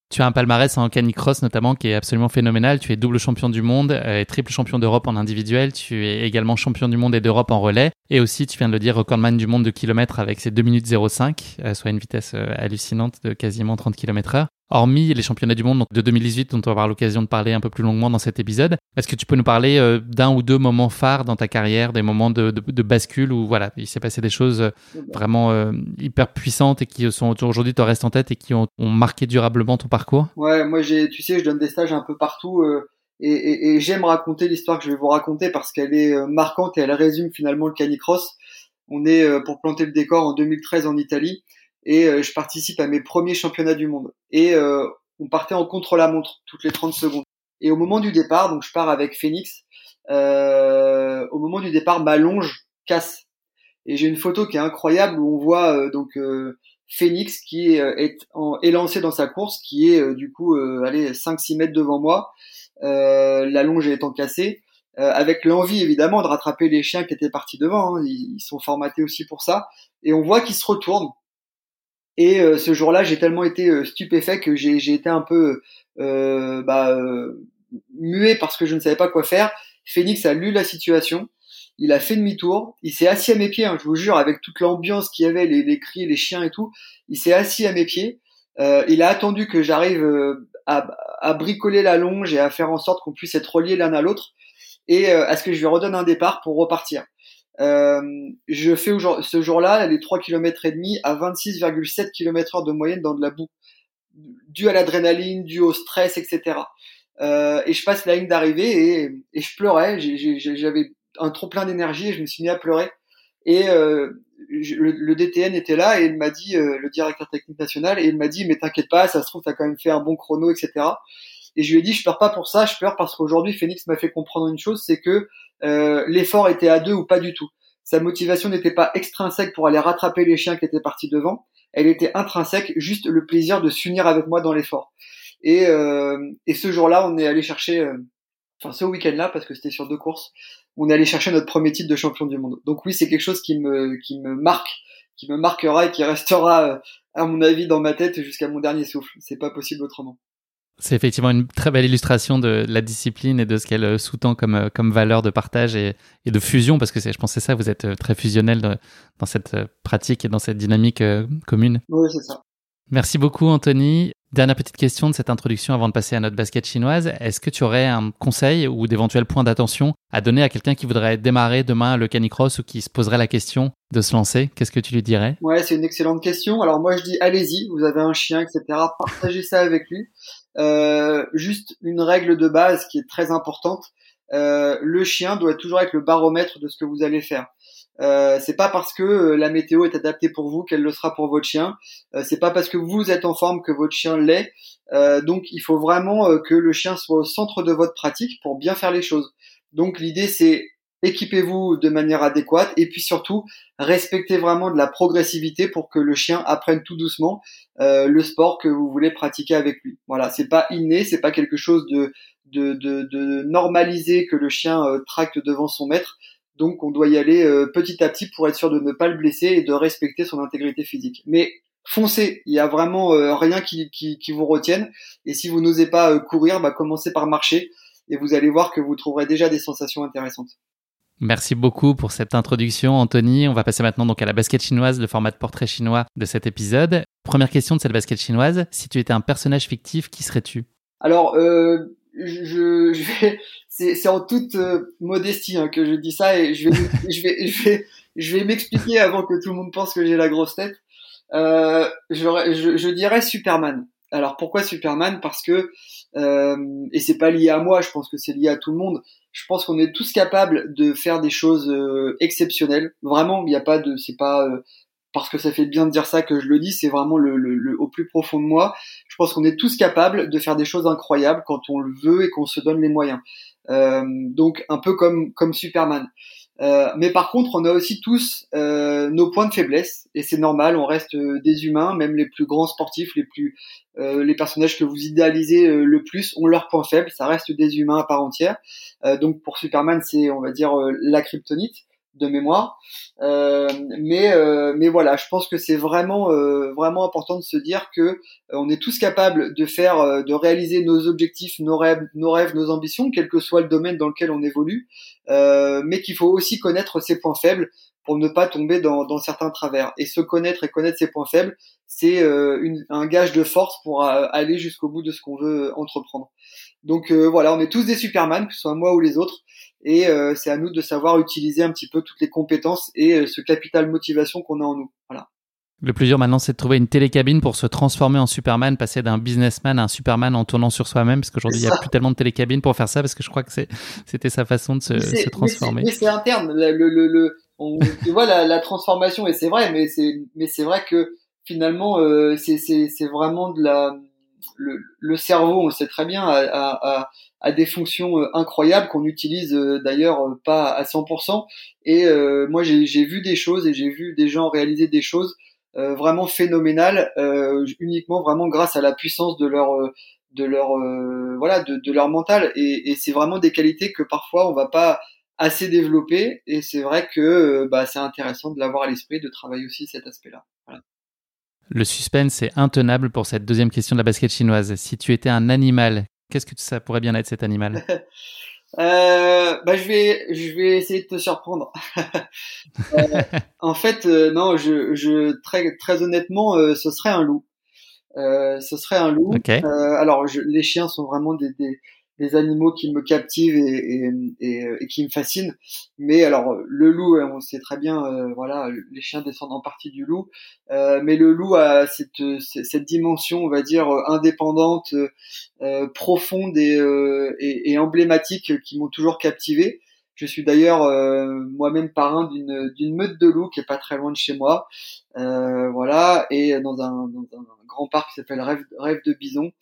Tu as un palmarès en canicross notamment qui est absolument phénoménal. Tu es double champion du monde et triple champion d'Europe en individuel. Tu es également champion du monde et d'Europe en relais. Et aussi, tu viens de le dire, recordman du monde de kilomètres avec ses 2 minutes 05, soit une vitesse hallucinante de quasiment 30 km heure hormis les championnats du monde de 2018 dont on va avoir l'occasion de parler un peu plus longuement dans cet épisode, est-ce que tu peux nous parler euh, d'un ou deux moments phares dans ta carrière, des moments de, bascule où voilà, il s'est passé des choses euh, vraiment euh, hyper puissantes et qui sont aujourd'hui te restent en tête et qui ont, marqué durablement ton parcours? Ouais, moi j'ai, tu sais, je donne des stages un peu partout et, j'aime raconter l'histoire que je vais vous raconter parce qu'elle est marquante et elle résume finalement le canicross. On est pour planter le décor en 2013 en Italie et euh, je participe à mes premiers championnats du monde. Et euh, on partait en contre-la-montre toutes les 30 secondes. Et au moment du départ, donc je pars avec Phoenix, euh, au moment du départ, ma longe casse. Et j'ai une photo qui est incroyable où on voit donc Phoenix qui est, en, élancé dans sa course, qui est du coup allez 5-6 mètres devant moi, la longe étant cassée, avec l'envie évidemment de rattraper les chiens qui étaient partis devant. Hein. ils, ils, sont formatés aussi pour ça. Et on voit qu'ils se retournent et euh, ce jour-là, j'ai tellement été euh, stupéfait que j'ai été un peu euh, bah, muet parce que je ne savais pas quoi faire. Phoenix a lu la situation, il a fait demi-tour, il s'est assis à mes pieds, hein, je vous jure, avec toute l'ambiance qu'il y avait, les, les, cris, les chiens et tout, il s'est assis à mes pieds. il a attendu que j'arrive à, à, bricoler la longe et à faire en sorte qu'on puisse être reliés l'un à l'autre et à ce que je lui redonne un départ pour repartir. Euh, je fais ce jour-là les 3 km et demi à 26,7 km heure de moyenne dans de la boue, dû à l'adrénaline, dû au stress, etc. Euh, et je passe la ligne d'arrivée et, et, je pleurais. J'avais un trop plein d'énergie et je me suis mis à pleurer. Et euh, le, DTN était là et il m'a dit, euh, le directeur technique national, et il m'a dit, mais t'inquiète pas, ça se trouve, t'as quand même fait un bon chrono, etc. Et je lui ai dit, je pleure pas pour ça, je pleure parce qu'aujourd'hui, Phoenix m'a fait comprendre une chose, c'est que euh, l'effort était à deux ou pas du tout. Sa motivation n'était pas extrinsèque pour aller rattraper les chiens qui étaient partis devant, elle était intrinsèque, juste le plaisir de s'unir avec moi dans l'effort. Et, euh, ce jour-là, on est allé chercher, euh, enfin ce week-end-là, parce que c'était sur deux courses, on est allé chercher notre premier titre de champion du monde. Donc oui, c'est quelque chose qui me, qui me marque, qui me marquera et qui restera, à mon avis, dans ma tête jusqu'à mon dernier souffle. C'est pas possible autrement. C'est effectivement une très belle illustration de la discipline et de ce qu'elle euh, sous-tend comme, euh, comme valeur de partage et, et de fusion, parce que je pense que c'est ça, vous êtes euh, très fusionnel dans cette pratique et dans cette dynamique commune. Oui, c'est ça. Merci beaucoup, Anthony. Dernière petite question de cette introduction avant de passer à notre basket chinoise. Est-ce que tu aurais un conseil ou d'éventuels points d'attention à donner à quelqu'un qui voudrait démarrer demain le canicross ou qui se poserait la question de se lancer? Qu'est-ce que tu lui dirais? Ouais, c'est une excellente question. Alors moi, je dis allez-y, vous avez un chien, etc. Partagez ça avec lui. Euh, juste une règle de base qui est très importante. Euh, le chien doit toujours être le baromètre de ce que vous allez faire. Euh, c'est pas parce que euh, la météo est adaptée pour vous qu'elle le sera pour votre chien. Euh, c'est pas parce que vous êtes en forme que votre chien l'est. Donc il faut vraiment que le chien soit au centre de votre pratique pour bien faire les choses. Donc l'idée c'est équipez-vous de manière adéquate et puis surtout respectez vraiment de la progressivité pour que le chien apprenne tout doucement euh, le sport que vous voulez pratiquer avec lui. Voilà, c'est pas inné, c'est pas quelque chose de de, normalisé que le chien euh, tracte devant son maître. Donc on doit y aller euh, petit à petit pour être sûr de ne pas le blesser et de respecter son intégrité physique. Mais foncez, il y a vraiment rien qui, qui, qui, vous retienne. Et si vous n'osez pas courir, bah, commencez par marcher et vous allez voir que vous trouverez déjà des sensations intéressantes. Merci beaucoup pour cette introduction, Anthony. On va passer maintenant donc à la basket chinoise, le format de portrait chinois de cet épisode. Première question de cette basket chinoise si tu étais un personnage fictif, qui serais-tu? Alors, euh, je, je vais, c'est en toute euh, modestie hein, que je dis ça et je vais, je vais, je vais, je vais m'expliquer avant que tout le monde pense que j'ai la grosse tête. Euh, je, je dirais Superman. Alors pourquoi Superman? Parce que euh, et c'est pas lié à moi, je pense que c'est lié à tout le monde. Je pense qu'on est tous capables de faire des choses euh, exceptionnelles. Vraiment, il n'y a pas de, c'est pas euh, parce que ça fait bien de dire ça que je le dis, c'est vraiment le, au plus profond de moi. Je pense qu'on est tous capables de faire des choses incroyables quand on le veut et qu'on se donne les moyens. Euh, donc un peu comme comme Superman. Euh, mais par contre, on a aussi tous euh, nos points de faiblesse et c'est normal. On reste euh, des humains, même les plus grands sportifs, les plus les personnages que vous idéalisez le plus ont leurs points faibles. Ça reste des humains à part entière. donc pour Superman, c'est on va dire la kryptonite. De mémoire. Euh, mais mais voilà, je pense que c'est vraiment vraiment important de se dire que on est tous capables de faire, de réaliser nos objectifs, nos rêves, nos rêves, nos ambitions, quel que soit le domaine dans lequel on évolue, mais qu'il faut aussi connaître ses points faibles pour ne pas tomber dans, dans, certains travers. Et se connaître et connaître ses points faibles, c'est euh, un gage de force pour euh, aller jusqu'au bout de ce qu'on veut entreprendre. Donc euh, voilà, on est tous des Superman, que ce soit moi ou les autres, et c'est à nous de savoir utiliser un petit peu toutes les compétences et ce capital motivation qu'on a en nous. Voilà. Le plus dur maintenant, c'est de trouver une télécabine pour se transformer en Superman, passer d'un businessman à un Superman en tournant sur soi-même, parce qu'aujourd'hui, il n'y a plus tellement de télécabines pour faire ça, parce que je crois que c'était sa façon de se, se transformer. Mais c'est interne. Le, le, le, on, tu vois la, la transformation, et c'est vrai, mais c'est vrai que finalement, euh, c'est vraiment de la le, le, cerveau, on le sait très bien, a, a, a des fonctions euh, incroyables qu'on utilise euh, d'ailleurs pas à 100%. Et euh, moi, j'ai vu des choses et j'ai vu des gens réaliser des choses euh, vraiment phénoménales, uniquement vraiment grâce à la puissance de leur de leur voilà de, de, leur mental. Et, et c'est vraiment des qualités que parfois on va pas assez développé et c'est vrai que euh, bah, c'est intéressant de l'avoir à l'esprit, de travailler aussi cet aspect-là. Le suspense est intenable pour cette deuxième question de la basket chinoise. Si tu étais un animal, qu'est-ce que ça pourrait bien être cet animal? Euh, bah, je vais je vais essayer de te surprendre. euh, en fait, euh, non, je, je très très honnêtement, ce serait un loup. ce serait un loup. alors, je, les chiens sont vraiment des, des des animaux qui me captivent et, et, qui me fascinent. Mais alors le loup, hein, on sait très bien, euh, voilà, les chiens descendent en partie du loup, euh, mais le loup a cette, cette dimension, on va dire, indépendante, euh, profonde et, emblématique qui m'ont toujours captivé. Je suis d'ailleurs moi-même parrain d'une d'une meute de loups qui est pas très loin de chez moi, voilà, et dans un, dans un grand parc qui s'appelle Rêve, Rêve de Bison.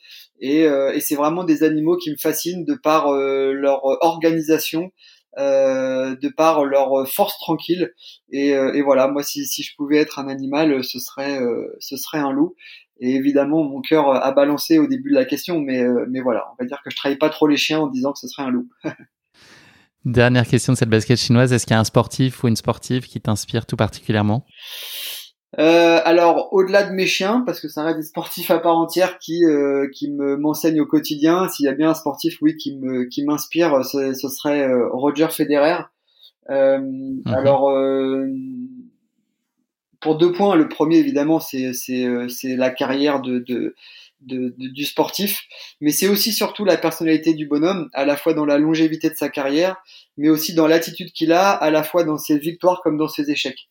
Et, euh, et c'est vraiment des animaux qui me fascinent de par euh, leur organisation, euh, de par leur force tranquille. Et, et voilà, moi, si, si, je pouvais être un animal, ce serait, ce serait un loup. Et évidemment, mon cœur a balancé au début de la question, mais, mais voilà, on va dire que je travaille pas trop les chiens en disant que ce serait un loup. Dernière question de cette basket chinoise, est-ce qu'il y a un sportif ou une sportive qui t'inspire tout particulièrement? Euh, alors, au-delà de mes chiens, parce que ça reste des sportifs à part entière qui euh, qui me m'enseignent au quotidien. S'il y a bien un sportif, oui, qui me qui m'inspire, ce, ce, serait euh, Roger Federer. Euh, mhm. Alors, euh, pour deux points, le premier évidemment, c'est c'est c'est la carrière de, de de, de, du sportif, mais c'est aussi surtout la personnalité du bonhomme, à la fois dans la longévité de sa carrière, mais aussi dans l'attitude qu'il a, à la fois dans ses victoires comme dans ses échecs.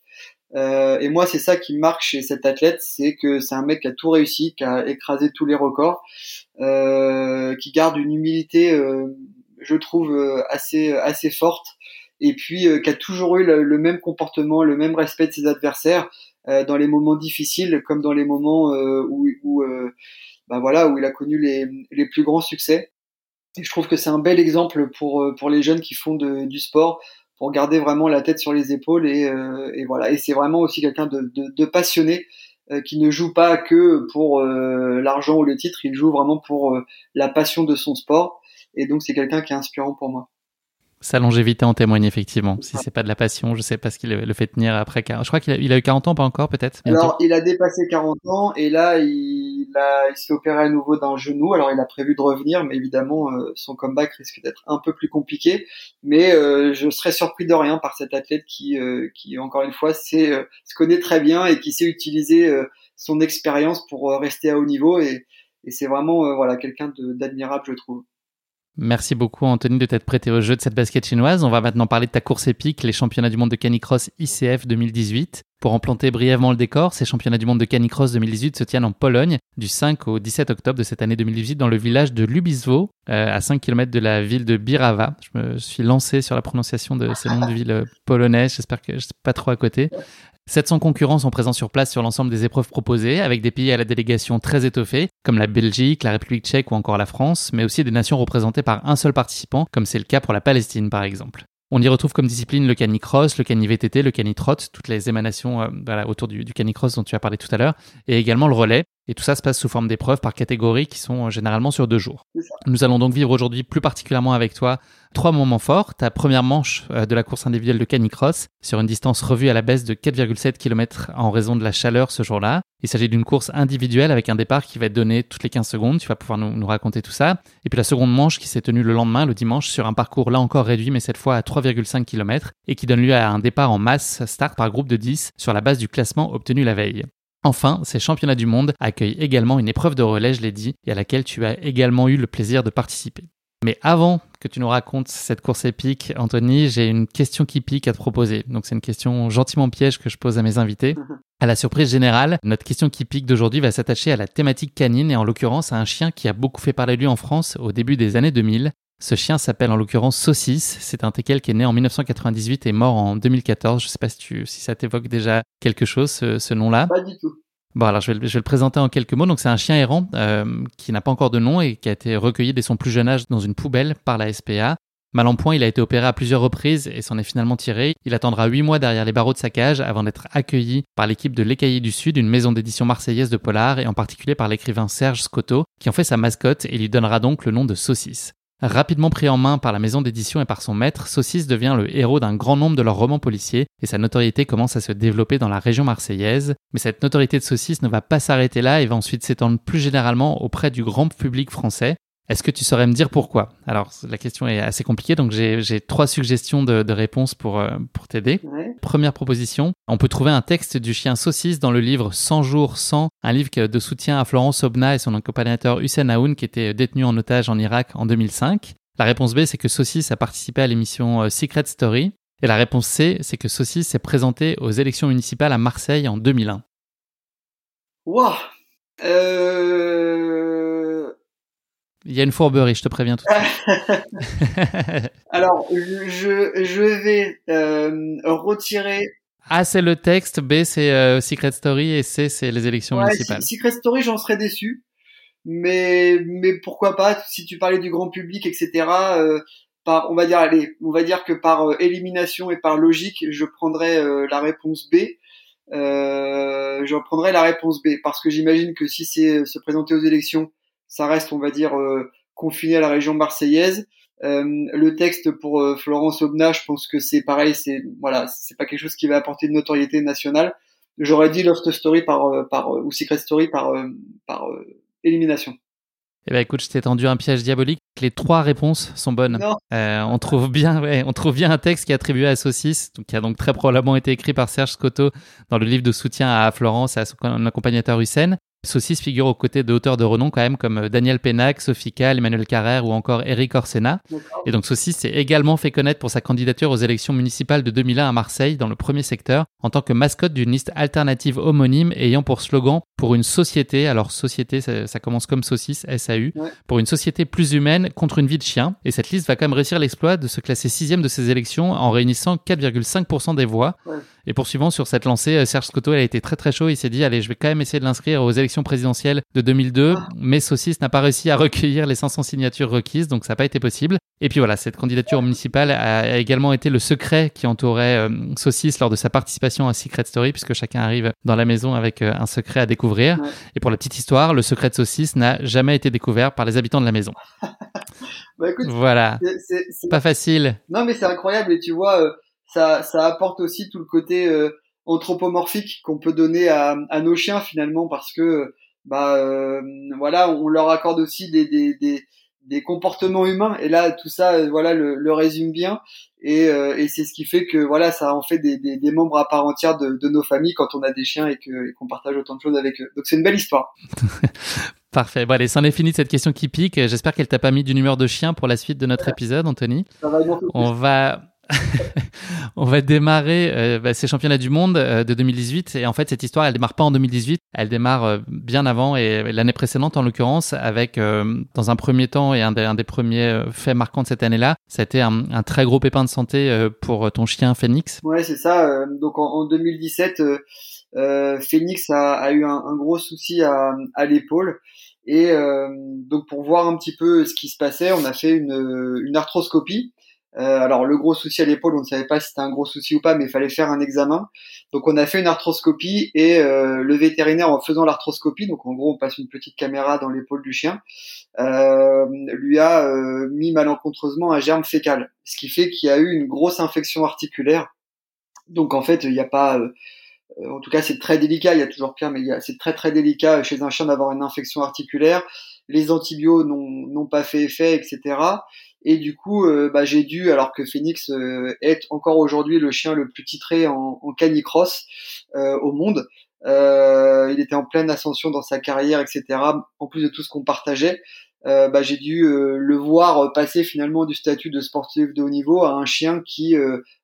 Euh, et moi, c'est ça qui marque chez cet athlète, c'est que c'est un mec qui a tout réussi, qui a écrasé tous les records, euh, qui garde une humilité, euh, je trouve, euh, assez assez forte, et puis qui a toujours eu le, même comportement, le même respect de ses adversaires dans les moments difficiles comme dans les moments où, où bah voilà, où il a connu les, les plus grands succès. Et je trouve que c'est un bel exemple pour pour les jeunes qui font du sport pour garder vraiment la tête sur les épaules et, euh, et voilà. Et c'est vraiment aussi quelqu'un de, de, passionné euh, qui ne joue pas que pour euh, l'argent ou le titre, il joue vraiment pour la passion de son sport. Et donc c'est quelqu'un qui est inspirant pour moi. Sa longévité en témoigne effectivement. Si c'est pas de la passion, je sais pas ce qui le fait tenir après. Je crois qu'il a, il a eu 40 ans, pas encore peut-être? Alors il a dépassé 40 ans et là il, a, il s'est opéré à nouveau d'un genou. Alors il a prévu de revenir, mais évidemment euh, son comeback risque d'être un peu plus compliqué. Mais euh, je serais surpris de rien par cet athlète qui, euh, qui encore une fois, sait, se connaît très bien et qui sait utiliser son expérience pour rester à haut niveau et, et c'est vraiment voilà quelqu'un d'admirable je trouve. Merci beaucoup Anthony de t'être prêté au jeu de cette basket chinoise. On va maintenant parler de ta course épique, les championnats du monde de canicross ICF 2018. Pour en planter brièvement le décor, ces championnats du monde de canicross 2018 se tiennent en Pologne du 5 au 17 octobre de cette année 2018 dans le village de Lubiswo, euh, à 5 km de la ville de Birawa. Je me suis lancé sur la prononciation de ces noms de villes polonaises, j'espère que je suis pas trop à côté. 700 concurrents sont présents sur place sur l'ensemble des épreuves proposées, avec des pays à la délégation très étoffée, comme la Belgique, la République tchèque ou encore la France, mais aussi des nations représentées par un seul participant, comme c'est le cas pour la Palestine par exemple. On y retrouve comme discipline le canicross, le cani-VTT, le canitrot, toutes les émanations euh, autour du, du canicross dont tu as parlé tout à l'heure, et également le relais. Et tout ça se passe sous forme d'épreuves par catégorie qui sont généralement sur deux jours. Nous allons donc vivre aujourd'hui plus particulièrement avec toi trois moments forts. Ta première manche euh, de la course individuelle de canicross sur une distance revue à la baisse de 4,7 km en raison de la chaleur ce jour-là. Il s'agit d'une course individuelle avec un départ qui va être donné toutes les 15 secondes. Tu vas pouvoir nous, nous raconter tout ça. Et puis la seconde manche qui s'est tenue le lendemain, le dimanche, sur un parcours là encore réduit, mais cette fois à 3,5 km et qui donne lieu à un départ en masse start par groupe de 10 sur la base du classement obtenu la veille. Enfin, ces championnats du monde accueillent également une épreuve de relais, je l'ai dit, et à laquelle tu as également eu le plaisir de participer. Mais avant que tu nous racontes cette course épique, Anthony, j'ai une question qui pique à te proposer. Donc c'est une question gentiment piège que je pose à mes invités. À la surprise générale, notre question qui pique d'aujourd'hui va s'attacher à la thématique canine et en l'occurrence à un chien qui a beaucoup fait parler de lui en France au début des années 2000. Ce chien s'appelle en l'occurrence Saucisse. C'est un teckel qui est né en 1998 et mort en 2014. Je ne sais pas si, tu, si ça t'évoque déjà quelque chose, ce, nom-là. Pas du tout. Bon, alors je vais, je vais, le présenter en quelques mots. Donc, c'est un chien errant euh, qui n'a pas encore de nom et qui a été recueilli dès son plus jeune âge dans une poubelle par la SPA. Mal en point, il a été opéré à plusieurs reprises et s'en est finalement tiré. Il attendra huit mois derrière les barreaux de sa cage avant d'être accueilli par l'équipe de l'Écaillé du Sud, une maison d'édition marseillaise de polar, et en particulier par l'écrivain Serge Scotto, qui en fait sa mascotte et lui donnera donc le nom de Saucisse. Rapidement pris en main par la maison d'édition et par son maître, Saucisse devient le héros d'un grand nombre de leurs romans policiers et sa notoriété commence à se développer dans la région marseillaise. Mais cette notoriété de Saucisse ne va pas s'arrêter là et va ensuite s'étendre plus généralement auprès du grand public français. Est-ce que tu saurais me dire pourquoi? Alors, la question est assez compliquée, donc j'ai trois suggestions de, de réponses pour, euh, pour t'aider. Première proposition, on peut trouver un texte du chien saucisse dans le livre 100 jours sans, un livre de soutien à Florence Obna et son accompagnateur Hussein Aoun qui était détenu en otage en Irak en 2005. La réponse B, c'est que Saucisse a participé à l'émission euh, Secret Story. Et la réponse C, c'est que Saucisse s'est présenté aux élections municipales à Marseille en 2001. Waouh euh... Il y a une fourberie, je te préviens tout de suite. Alors, je, je vais euh, retirer. A, c'est le texte. B, c'est euh, Secret Story. Et C, c'est les élections ouais, municipales. Secret Story, j'en serais déçu. Mais, mais pourquoi pas Si tu parlais du grand public, etc. Euh, par, on va dire, allez, on va dire que par euh, élimination et par logique, je prendrais euh, la réponse B. Euh, je prendrais la réponse B parce que j'imagine que si c'est se présenter aux élections ça reste, on va dire, euh, confiné à la région marseillaise. Euh, le texte pour euh, Florence Obna, je pense que c'est pareil, c'est voilà, c'est pas quelque chose qui va apporter de notoriété nationale. J'aurais dit Lost Story par par ou Secret Story par par élimination. Eh ben écoute, je t'ai tendu un piège diabolique. Les trois réponses sont bonnes. Euh, on trouve bien, ouais, on trouve bien un texte qui est attribué à Saucisse, qui a donc très probablement été écrit par Serge Scotto dans le livre de soutien à Florence et à son accompagnateur Hussein. Saucisse figure aux côtés d'auteurs de renom quand même comme euh, Daniel Pénac, Sophie Kahl, Emmanuel Carrère ou encore Eric Orsena. Et donc Saucisse s'est également fait connaître pour sa candidature aux élections municipales de 2001 à Marseille dans le premier secteur en tant que mascotte d'une liste alternative homonyme ayant pour slogan pour une société, alors société ça, commence comme Saucisse, SAU, pour une société plus humaine contre une vie de chien. Et cette liste va quand même réussir l'exploit de se classer sixième de ces élections en réunissant 4,5% des voix. Et poursuivant sur cette lancée, euh, Serge Scotto, elle a été très très chaud. Il s'est dit, allez, je vais quand même essayer de l'inscrire aux élections présidentielles de 2002. Ah. Mais Saucisse n'a pas réussi à recueillir les 500 signatures requises, donc ça n'a pas été possible. Et puis voilà, cette candidature municipale a également été le secret qui entourait euh, Saucisse lors de sa participation à Secret Story, puisque chacun arrive dans la maison avec euh, un secret à découvrir. Et pour la petite histoire, le secret de Saucisse n'a jamais été découvert par les habitants de la maison. bah, écoute, voilà. C'est pas facile. Non, mais c'est incroyable. Et tu vois, ça, ça apporte aussi tout le côté euh, anthropomorphique qu'on peut donner à, à, nos chiens finalement parce que bah euh, voilà on leur accorde aussi des, des, des, des, comportements humains et là tout ça euh, voilà le, le résume bien et, et c'est ce qui fait que voilà ça en fait des, des, des membres à part entière de, de, nos familles quand on a des chiens et que qu'on partage autant de choses avec eux donc c'est une belle histoire Parfait. Bon, allez, c'en est fini de cette question qui pique. J'espère qu'elle t'a pas mis d'une humeur de chien pour la suite de notre épisode, Anthony. Ça va on va on va démarrer euh, bah, ces championnats du monde euh, de 2018 et en fait cette histoire elle démarre pas en 2018 elle démarre euh, bien avant et l'année précédente en l'occurrence avec dans un premier temps et un des, premiers faits marquants de cette année-là c'était un, un, très gros pépin de santé pour ton chien Phoenix ouais c'est ça donc en, 2017 Phoenix a, a eu un, un, gros souci à, à l'épaule. Et donc pour voir un petit peu ce qui se passait on a fait une, une arthroscopie Euh, alors le gros souci à l'épaule, on ne savait pas si c'était un gros souci ou pas, mais il fallait faire un examen. Donc on a fait une arthroscopie et euh, le vétérinaire en faisant l'arthroscopie, donc en gros on passe une petite caméra dans l'épaule du chien, euh, lui a euh, mis malencontreusement un germe fécal, ce qui fait qu'il y a eu une grosse infection articulaire. Donc en fait il n'y a pas, euh, en tout cas c'est très délicat, il y a toujours pire, mais c'est très très délicat chez un chien d'avoir une infection articulaire. Les antibiotiques n'ont pas fait effet, etc. Et du coup, euh, bah, j'ai dû, alors que Phoenix euh, est encore aujourd'hui le chien le plus titré en, canicross euh, au monde, il était en pleine ascension dans sa carrière, etc. En plus de tout ce qu'on partageait, bah, j'ai dû le voir passer finalement du statut de sportif de haut niveau à un chien qui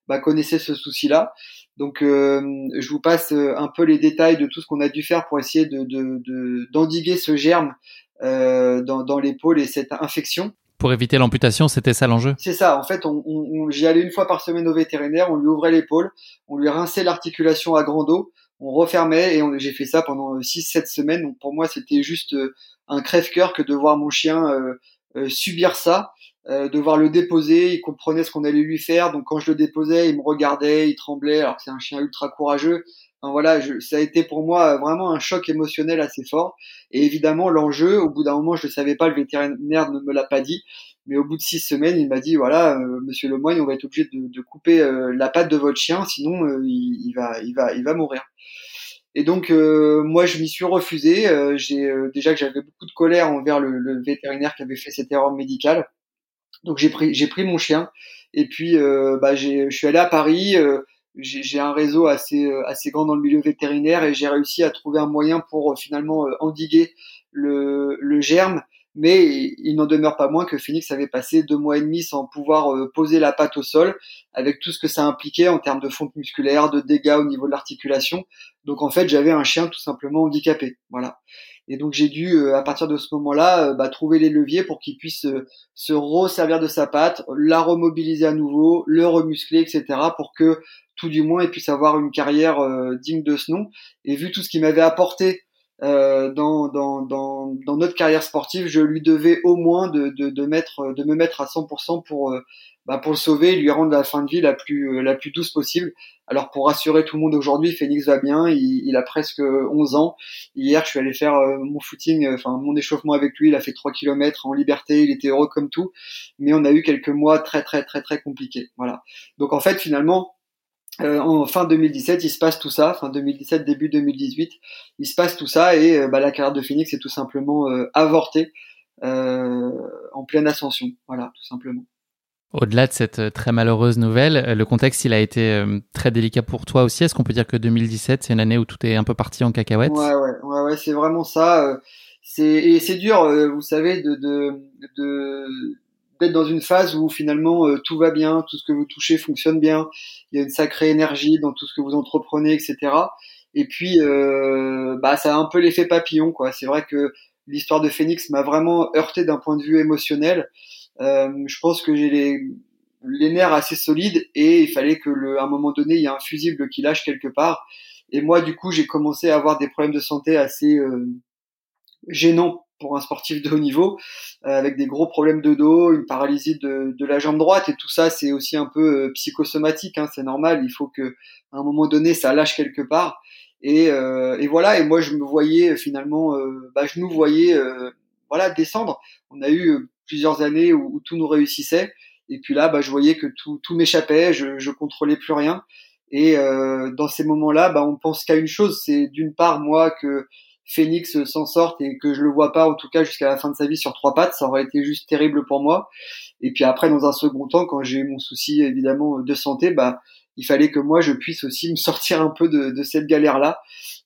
bah, connaissait ce souci-là. Donc, je vous passe un peu les détails de tout ce qu'on a dû faire pour essayer de d'endiguer ce germe dans, dans l'épaule et cette infection. Pour éviter l'amputation, c'était ça l'enjeu? C'est ça. En fait, on, on, j'y allais une fois par semaine au vétérinaire, on lui ouvrait l'épaule, on lui rinçait l'articulation à grand dos, on refermait et j'ai fait ça pendant 6-7 semaines. Donc pour moi, c'était juste euh, un crève-cœur que de voir mon chien euh, euh, subir ça, euh, de voir le déposer. Il comprenait ce qu'on allait lui faire. Donc quand je le déposais, il me regardait, il tremblait. Alors que c'est un chien ultra courageux. Voilà, je, ça a été pour moi vraiment un choc émotionnel assez fort. Et évidemment, l'enjeu, au bout d'un moment, je ne savais pas, le vétérinaire ne me l'a pas dit, mais au bout de six semaines, il m'a dit voilà, euh, Monsieur Lemoyne, on va être obligé de, de couper euh, la patte de votre chien, sinon euh, il, il, va, il va, il va mourir. Et donc moi, je m'y suis refusé. j'ai déjà que j'avais beaucoup de colère envers le, le, vétérinaire qui avait fait cette erreur médicale. Donc j'ai pris, j'ai pris mon chien. Et puis, bah, je suis allé à Paris j'ai un réseau assez euh, assez grand dans le milieu vétérinaire et j'ai réussi à trouver un moyen pour euh, finalement euh, endiguer le, le germe mais il n'en demeure pas moins que Phoenix avait passé deux mois et demi sans pouvoir poser la patte au sol, avec tout ce que ça impliquait en termes de fonte musculaire, de dégâts au niveau de l'articulation. Donc en fait, j'avais un chien tout simplement handicapé. Voilà. Et donc j'ai dû, à partir de ce moment-là, bah, trouver les leviers pour qu'il puisse se resservir de sa patte, la remobiliser à nouveau, le remuscler, etc., pour que tout du moins, il puisse avoir une carrière euh, digne de ce nom. Et vu tout ce qu'il m'avait apporté euh, dans, dans, dans, dans, notre carrière sportive, je lui devais au moins de, de, de, mettre, de me mettre à 100% pour, euh, bah, pour le sauver lui rendre la fin de vie la plus, la plus douce possible. Alors pour rassurer tout le monde aujourd'hui, Phoenix va bien, il, il, a presque 11 ans. Hier, je suis allé faire mon footing, enfin mon échauffement avec lui, il a fait 3 km en liberté, il était heureux comme tout, mais on a eu quelques mois très très très très compliqués. Voilà. Donc en fait, finalement, euh, en fin 2017, il se passe tout ça, fin 2017, début 2018, il se passe tout ça et euh, bah, la carrière de Phoenix est tout simplement euh, avortée en pleine ascension, voilà, tout simplement. Au-delà de cette très malheureuse nouvelle, le contexte il a été très délicat pour toi aussi. Est-ce qu'on peut dire que 2017 c'est une année où tout est un peu parti en cacahuète? Ouais, ouais, ouais, ouais c'est vraiment ça. C'est et c'est dur, vous savez, de, d'être dans une phase où finalement euh, tout va bien, tout ce que vous touchez fonctionne bien, il y a une sacrée énergie dans tout ce que vous entreprenez, etc. Et puis, euh, bah, ça a un peu l'effet papillon, quoi. C'est vrai que l'histoire de Phoenix m'a vraiment heurté d'un point de vue émotionnel. Euh, je pense que j'ai les, les nerfs assez solides et il fallait que, le, à un moment donné, il y ait un fusible qui lâche quelque part. Et moi, du coup, j'ai commencé à avoir des problèmes de santé assez euh, gênants pour un sportif de haut niveau, euh, avec des gros problèmes de dos, une paralysie de, de la jambe droite, et tout ça, c'est aussi un peu euh, psychosomatique, hein, c'est normal, il faut que à un moment donné, ça lâche quelque part. Et, euh, et voilà, et moi, je me voyais finalement, bah, je nous voyais, voilà, descendre. On a eu plusieurs années où, tout nous réussissait, et puis là, bah, je voyais que tout, tout m'échappait, je, je contrôlais plus rien. Et dans ces moments-là, bah, on pense qu'à une chose, c'est d'une part moi que Phoenix s'en sorte et que je le vois pas en tout cas jusqu'à la fin de sa vie sur trois pattes, ça aurait été juste terrible pour moi. Et puis après, dans un second temps, quand j'ai eu mon souci évidemment de santé, bah il fallait que moi je puisse aussi me sortir un peu de, de cette galère là.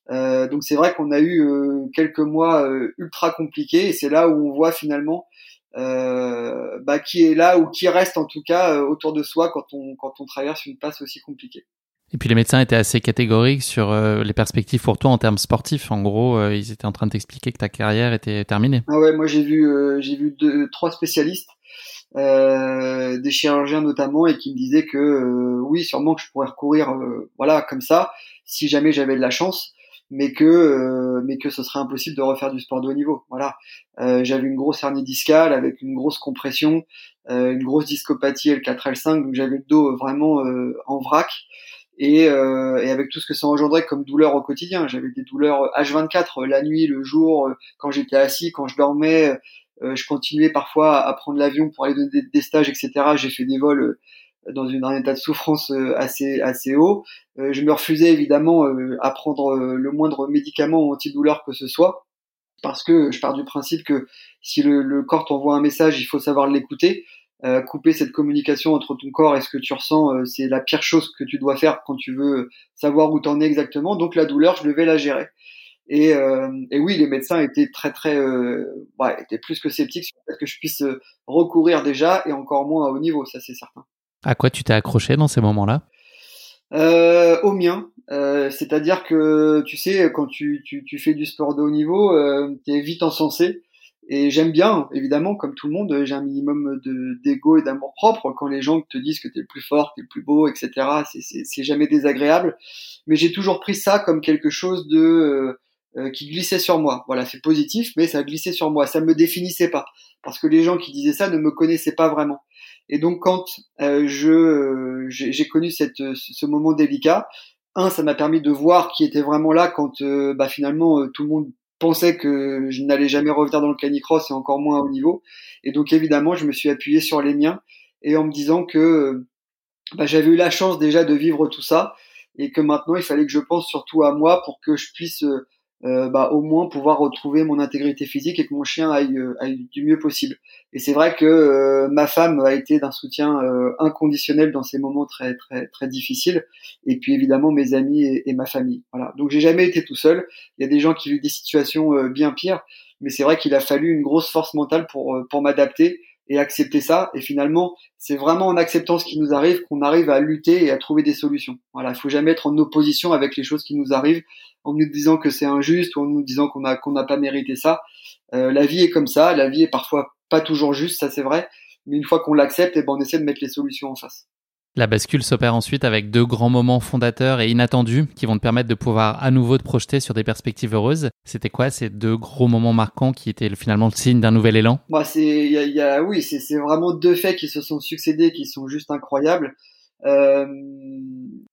Euh, donc c'est vrai qu'on a eu euh, quelques mois euh, ultra compliqués et c'est là où on voit finalement euh, bah, qui est là ou qui reste en tout cas autour de soi quand on quand on traverse une passe aussi compliquée. Et puis les médecins étaient assez catégoriques sur euh, les perspectives pour toi en termes sportifs. En gros, euh, ils étaient en train de t'expliquer que ta carrière était terminée. Ah ouais, moi j'ai vu euh, j'ai vu deux, trois spécialistes, des chirurgiens notamment, et qui me disaient que oui, sûrement que je pourrais recourir, voilà, comme ça, si jamais j'avais de la chance. Mais que mais que ce serait impossible de refaire du sport de haut niveau. Voilà, j'avais une grosse hernie discale avec une grosse compression, une grosse discopathie L4 L5, donc j'avais le dos vraiment en vrac et, euh, et, avec tout ce que ça engendrait comme douleur au quotidien. J'avais des douleurs H24 la nuit, le jour, quand j'étais assis, quand je dormais. Euh, je continuais parfois à prendre l'avion pour aller donner des, stages, etc. J'ai fait des vols euh, dans une, un état de souffrance euh, assez assez haut. je me refusais évidemment à prendre le moindre médicament ou antidouleur que ce soit parce que je pars du principe que si le, le corps t'envoie un message, il faut savoir l'écouter. Euh, couper cette communication entre ton corps et ce que tu ressens, euh, c'est la pire chose que tu dois faire quand tu veux savoir où t'en es exactement. Donc la douleur, je devais la gérer. Et, euh, et oui, les médecins étaient très très, bah, étaient plus que sceptiques sur le fait que je puisse recourir déjà et encore moins à haut niveau, ça c'est certain. À quoi tu t'es accroché dans ces moments-là? Euh, Au mien, c'est-à-dire que tu sais, quand tu, tu, tu, fais du sport de haut niveau, euh, tu es vite encensé. Et j'aime bien, évidemment, comme tout le monde, j'ai un minimum de d'ego et d'amour propre. Quand les gens te disent que t'es le plus fort, t'es le plus beau, etc., c'est jamais désagréable. Mais j'ai toujours pris ça comme quelque chose de euh, euh, qui glissait sur moi. Voilà, c'est positif, mais ça glissait sur moi. Ça me définissait pas, parce que les gens qui disaient ça ne me connaissaient pas vraiment. Et donc, quand euh, je j'ai connu cette ce moment délicat, un, ça m'a permis de voir qui était vraiment là quand bah, finalement tout le monde pensais que je n'allais jamais revenir dans le canicross et encore moins au niveau. Et donc évidemment, je me suis appuyé sur les miens et en me disant que bah, j'avais eu la chance déjà de vivre tout ça et que maintenant il fallait que je pense surtout à moi pour que je puisse euh, bah, au moins pouvoir retrouver mon intégrité physique et que mon chien aille, euh, aille du mieux possible. Et c'est vrai que euh, ma femme a été d'un soutien inconditionnel dans ces moments très très très difficiles. Et puis évidemment mes amis et, et ma famille. Voilà. Donc j'ai jamais été tout seul. Il y a des gens qui vivent des situations bien pires, mais c'est vrai qu'il a fallu une grosse force mentale pour pour m'adapter et accepter ça. Et finalement, c'est vraiment en acceptant ce qui nous arrive qu'on arrive à lutter et à trouver des solutions. Voilà, il faut jamais être en opposition avec les choses qui nous arrivent en nous disant que c'est injuste ou en nous disant qu'on n'a pas mérité ça. Euh, la vie est comme ça, la vie est parfois pas toujours juste, ça c'est vrai, mais une fois qu'on l'accepte, eh ben on essaie de mettre les solutions en face. La bascule s'opère ensuite avec deux grands moments fondateurs et inattendus qui vont te permettre de pouvoir à nouveau te projeter sur des perspectives heureuses. C'était quoi ces deux gros moments marquants qui étaient finalement le signe d'un nouvel élan? Bah c'est, y a, y a, oui, c'est, vraiment deux faits qui se sont succédés qui sont juste incroyables. Euh,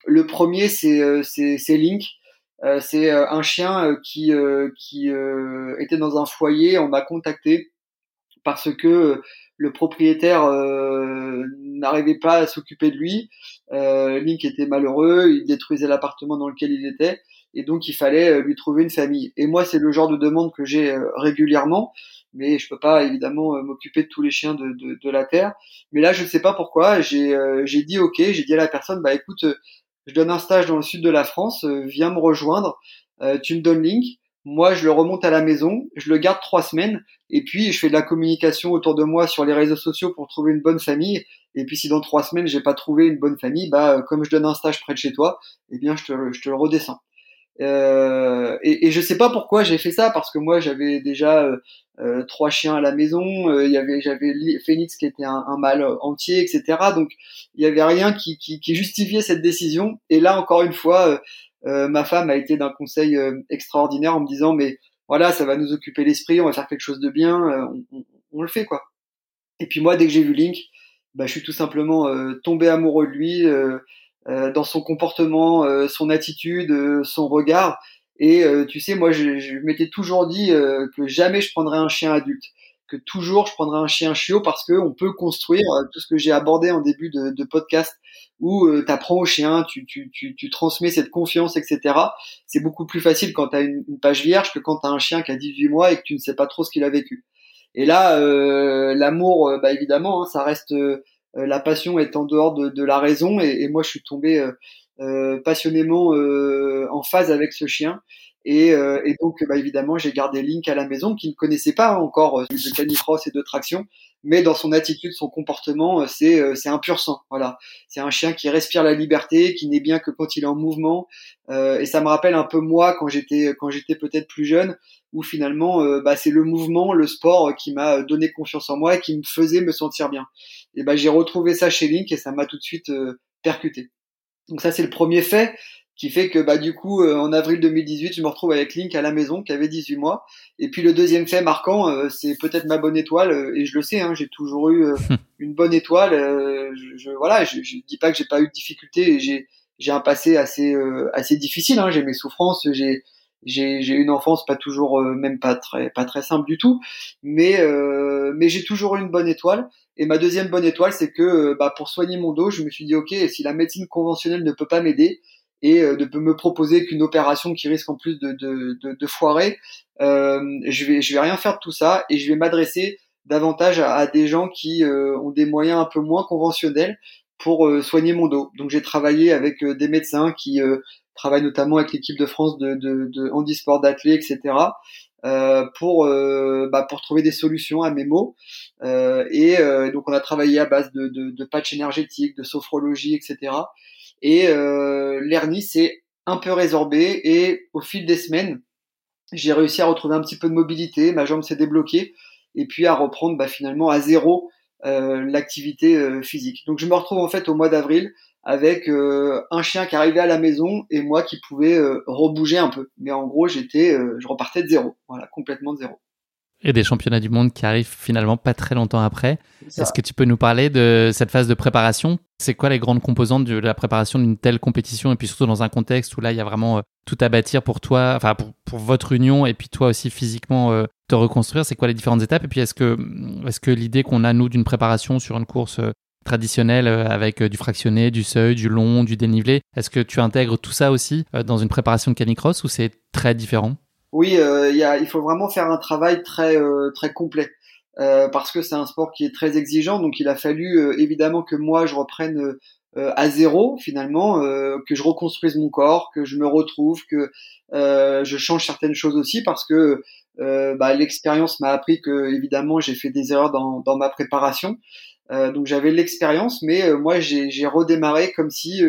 le premier, c'est, euh, Link. Euh, c'est un chien qui, qui était dans un foyer. On m'a contacté parce que le propriétaire n'arrivait pas à s'occuper de lui. Link était malheureux, il détruisait l'appartement dans lequel il était, et donc il fallait lui trouver une famille. Et moi, c'est le genre de demande que j'ai régulièrement, mais je peux pas évidemment m'occuper de tous les chiens de, de, la terre. Mais là, je ne sais pas pourquoi, j'ai dit ok, j'ai dit à la personne, bah écoute, je donne un stage dans le sud de la France, euh, viens me rejoindre, euh, tu me donnes link, moi je le remonte à la maison, je le garde trois semaines, et puis je fais de la communication autour de moi sur les réseaux sociaux pour trouver une bonne famille. Et puis si dans trois semaines j'ai pas trouvé une bonne famille, bah euh, comme je donne un stage près de chez toi, eh bien je te, je te le redescends. Euh, et, et, je sais pas pourquoi j'ai fait ça parce que moi j'avais déjà euh, euh trois chiens à la maison, il y avait j'avais Phoenix qui était un, un mâle entier, etc. Donc il y avait rien qui, qui, qui, justifiait cette décision. Et là encore une fois, ma femme a été d'un conseil extraordinaire en me disant mais voilà ça va nous occuper l'esprit, on va faire quelque chose de bien, on, on, on, le fait quoi. Et puis moi dès que j'ai vu Link, bah, je suis tout simplement tombé amoureux de lui. Euh, dans son comportement, euh, son attitude, euh, son regard. Et tu sais, moi, je, je m'étais toujours dit que jamais je prendrais un chien adulte, que toujours je prendrais un chien chiot parce que on peut construire tout ce que j'ai abordé en début de, de podcast, où tu apprends au chien, tu, tu, tu, tu, transmets cette confiance, etc. C'est beaucoup plus facile quand tu as une, page vierge que quand tu as un chien qui a 18 mois et que tu ne sais pas trop ce qu'il a vécu. Et là, euh, l'amour, bah évidemment, hein, ça reste euh, la passion est en dehors de, de la raison et, et, moi je suis tombé euh, euh, passionnément en phase avec ce chien et, et, donc, bah, évidemment, j'ai gardé Link à la maison, qui ne connaissait pas encore de canicross et de traction, mais dans son attitude, son comportement, c'est c'est un pur sang. Voilà, c'est un chien qui respire la liberté, qui n'est bien que quand il est en mouvement. et ça me rappelle un peu moi quand j'étais quand j'étais peut-être plus jeune, où finalement, bah, c'est le mouvement, le sport qui m'a donné confiance en moi et qui me faisait me sentir bien et ben j'ai retrouvé ça chez Link et ça m'a tout de suite euh, percuté. Donc ça c'est le premier fait qui fait que bah du coup euh, en avril 2018 je me retrouve avec Link à la maison qui avait 18 mois. Et puis le deuxième fait marquant euh, c'est peut-être ma bonne étoile euh, et je le sais hein, j'ai toujours eu une bonne étoile je, je, voilà je, je dis pas que j'ai pas eu de difficultés j'ai j'ai un passé assez assez difficile hein, j'ai mes souffrances j'ai j'ai j'ai une enfance pas toujours même pas très pas très simple du tout. Mais mais j'ai toujours eu une bonne étoile. Et ma deuxième bonne étoile c'est que bah pour soigner mon dos je me suis dit ok si la médecine conventionnelle ne peut pas m'aider et euh, de me proposer qu'une opération qui risque en plus de, de, de, de foirer, euh, je vais je vais rien faire de tout ça et je vais m'adresser davantage à, à, des gens qui euh, ont des moyens un peu moins conventionnels pour euh, soigner mon dos. Donc j'ai travaillé avec des médecins qui travaillent notamment avec l'équipe de France de, de, de handisport d'athlètes, etc. Euh, pour bah, pour trouver des solutions à mes maux et donc on a travaillé à base de, de, de patch énergétiques, de sophrologie, etc et euh, l'hernie s'est un peu résorbée et au fil des semaines, j'ai réussi à retrouver un petit peu de mobilité, ma jambe s'est débloquée et puis à reprendre bah, finalement à zéro euh, l'activité euh, physique. Donc je me retrouve en fait au mois d'avril avec euh, un chien qui arrivait à la maison et moi qui pouvais rebouger un peu. Mais en gros, j'étais, je repartais de zéro, voilà, complètement de zéro et des championnats du monde qui arrivent finalement pas très longtemps après. Est-ce que tu peux nous parler de cette phase de préparation? C'est quoi les grandes composantes de la préparation d'une telle compétition? Et puis surtout dans un contexte où là il y a vraiment euh, tout à bâtir pour toi, enfin pour, pour votre union et puis toi aussi physiquement euh, te reconstruire. C'est quoi les différentes étapes? Et puis est-ce que est-ce que l'idée qu'on a nous d'une préparation sur une course euh, traditionnelle avec du fractionné, du seuil, du long, du dénivelé, est-ce que tu intègres tout ça aussi dans une préparation de canicross ou c'est très différent? Oui, euh, y a, il faut vraiment faire un travail très euh, très complet euh, parce que c'est un sport qui est très exigeant. Donc il a fallu évidemment que moi je reprenne à zéro finalement, que je reconstruise mon corps, que je me retrouve, que je change certaines choses aussi parce que bah, l'expérience m'a appris que évidemment j'ai fait des erreurs dans, dans ma préparation. donc j'avais l'expérience, mais moi j'ai redémarré comme si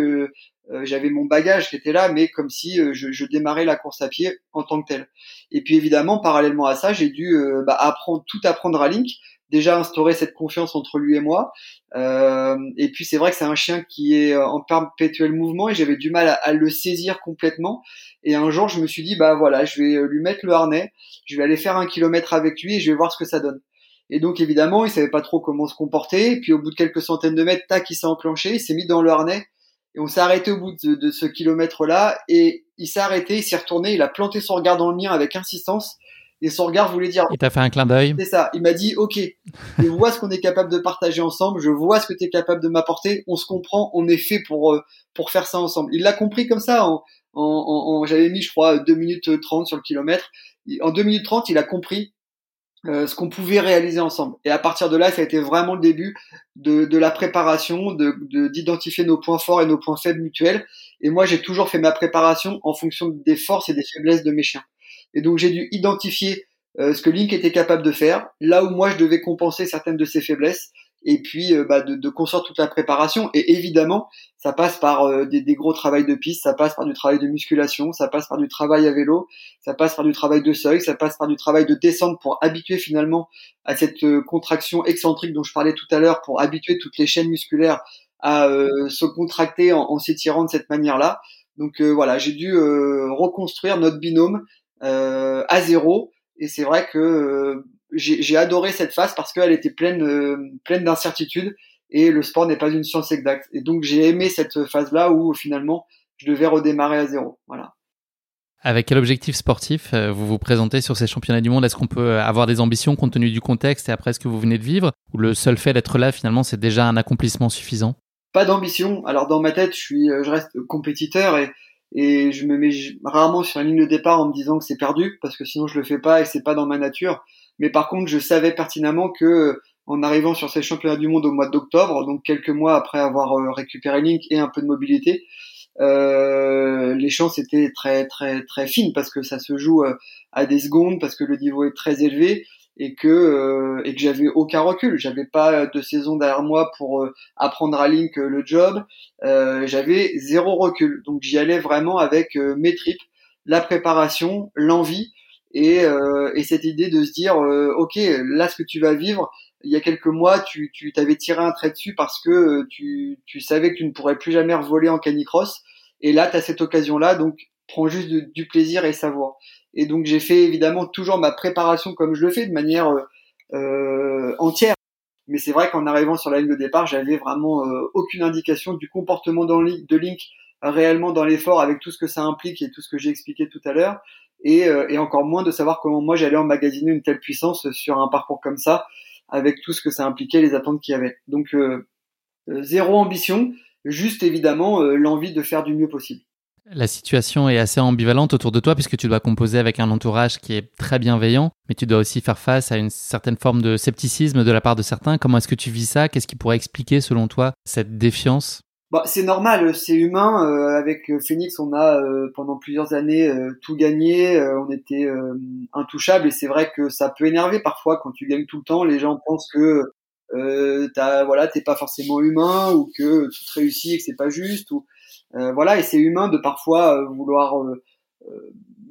j'avais mon bagage qui était là, mais comme si euh, je, je, démarrais la course à pied en tant que tel. Et puis évidemment, parallèlement à ça, j'ai dû euh, bah, apprendre tout apprendre à Link, déjà instaurer cette confiance entre lui et moi. Euh, et puis c'est vrai que c'est un chien qui est en perpétuel mouvement et j'avais du mal à, à, le saisir complètement. Et un jour, je me suis dit bah voilà, je vais lui mettre le harnais, je vais aller faire un kilomètre avec lui et je vais voir ce que ça donne. Et donc évidemment, il savait pas trop comment se comporter. Et puis au bout de quelques centaines de mètres, tac, il s'est enclenché, il s'est mis dans le harnais et on s'est arrêté au bout de, ce kilomètre-là, et il s'est arrêté, il s'est retourné, il a planté son regard dans le mien avec insistance, et son regard voulait dire. Il t'a fait un clin d'œil. C'est ça. Il m'a dit, ok, je vois ce qu'on est capable de partager ensemble, je vois ce que tu es capable de m'apporter, on se comprend, on est fait pour euh, pour faire ça ensemble. Il l'a compris comme ça. En, en, en j'avais mis, je crois, 2 minutes 30 sur le kilomètre. En 2 minutes 30, il a compris euh, ce qu'on pouvait réaliser ensemble. Et à partir de là, ça a été vraiment le début de, de la préparation, de d'identifier nos points forts et nos points faibles mutuels. Et moi, j'ai toujours fait ma préparation en fonction des forces et des faiblesses de mes chiens. Et donc, j'ai dû identifier euh, ce que Link était capable de faire, là où moi, je devais compenser certaines de ses faiblesses, et puis euh, bah, de, de, construire toute la préparation. Et évidemment, ça passe par euh, des, des, gros travails de piste, ça passe par du travail de musculation, ça passe par du travail à vélo, ça passe par du travail de seuil, ça passe par du travail de descente pour habituer finalement à cette euh, contraction excentrique dont je parlais tout à l'heure, pour habituer toutes les chaînes musculaires à se contracter en, en s'étirant de cette manière-là. Donc voilà, j'ai dû reconstruire notre binôme à zéro. Et c'est vrai que j'ai adoré cette phase parce qu'elle était pleine, euh, pleine d'incertitudes et le sport n'est pas une science exacte. Et donc j'ai aimé cette phase-là où finalement je devais redémarrer à zéro. Voilà. Avec quel objectif sportif euh, vous vous présentez sur ces championnats du monde? Est-ce qu'on peut avoir des ambitions compte tenu du contexte et après ce que vous venez de vivre? Ou le seul fait d'être là, finalement, c'est déjà un accomplissement suffisant? Pas d'ambition. Alors dans ma tête, je, suis, euh, je reste compétiteur et, et je me mets rarement sur une ligne de départ en me disant que c'est perdu parce que sinon je le fais pas et c'est pas dans ma nature. Mais par contre, je savais pertinemment que en arrivant sur ces championnats du monde au mois d'octobre, donc quelques mois après avoir euh, récupéré Link et un peu de mobilité, euh, les chances étaient très très très fines parce que ça se joue euh, à des secondes, parce que le niveau est très élevé et que euh, et que j'avais aucun recul. J'avais pas de saison derrière moi pour apprendre à Link le job. j'avais zéro recul, donc j'y allais vraiment avec mes tripes, la préparation, l'envie et, euh, et cette idée de se dire euh, ok là ce que tu vas vivre il y a quelques mois tu tu t'avais tiré un trait dessus parce que euh, tu tu savais que tu ne pourrais plus jamais revoler en canicross Et là, tu as cette occasion-là, donc prends juste du plaisir et savoir. Et donc j'ai fait évidemment toujours ma préparation comme je le fais de manière euh, euh entière. Mais c'est vrai qu'en arrivant sur la ligne de départ, j'avais vraiment euh, aucune indication du comportement de Link réellement dans l'effort avec tout ce que ça implique et tout ce que j'ai expliqué tout à l'heure. Et, euh, et, encore moins de savoir comment moi j'allais emmagasiner une telle puissance sur un parcours comme ça, avec tout ce que ça impliquait, les attentes qu'il y avait. Donc zéro ambition, juste évidemment l'envie de faire du mieux possible. La situation est assez ambivalente autour de toi puisque tu dois composer avec un entourage qui est très bienveillant, mais tu dois aussi faire face à une certaine forme de scepticisme de la part de certains. Comment est-ce que tu vis ça? Qu'est-ce qui pourrait expliquer selon toi cette défiance? Bah, c'est normal, c'est humain. Euh, avec Phoenix, on a euh, pendant plusieurs années euh, tout gagné, on était intouchable et c'est vrai que ça peut énerver parfois quand tu gagnes tout le temps. Les gens pensent que t'as voilà, t'es pas forcément humain ou que tout réussit et que c'est pas juste. Ou euh, voilà, et c'est humain de parfois euh, vouloir euh,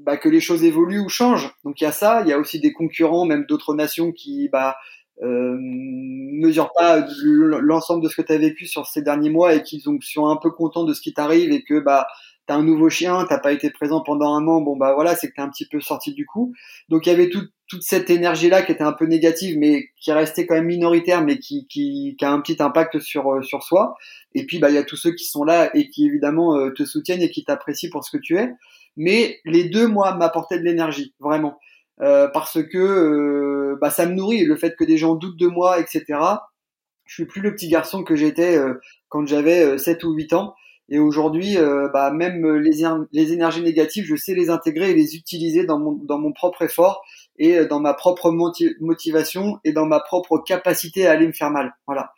bah, que les choses évoluent ou changent. Donc il y a ça, il y a aussi des concurrents, même d'autres nations qui bah, euh, mesurent pas l'ensemble de ce que tu as vécu sur ces derniers mois et qui sont un peu contents de ce qui t'arrive et que bah t'as un nouveau chien, t'as pas été présent pendant un an, bon bah voilà, c'est que t'es un petit peu sorti du coup. Donc il y avait toute cette énergie là qui était un peu négative, mais qui restait quand même minoritaire, mais qui, qui, qui a un petit impact sur euh, sur soi. Et puis bah il y a tous ceux qui sont là et qui évidemment euh, te soutiennent et qui t'apprécient pour ce que tu es. Mais les deux moi m'apportaient de l'énergie vraiment euh, parce que bah ça me nourrit le fait que des gens doutent de moi, etc. Je suis plus le petit garçon que j'étais quand j'avais 7 ou 8 ans. Et aujourd'hui, euh, bah, même les, les, énergies négatives, je sais les intégrer et les utiliser dans mon, dans mon propre effort et euh, dans ma propre motivation et dans ma propre capacité à aller me faire mal. Voilà.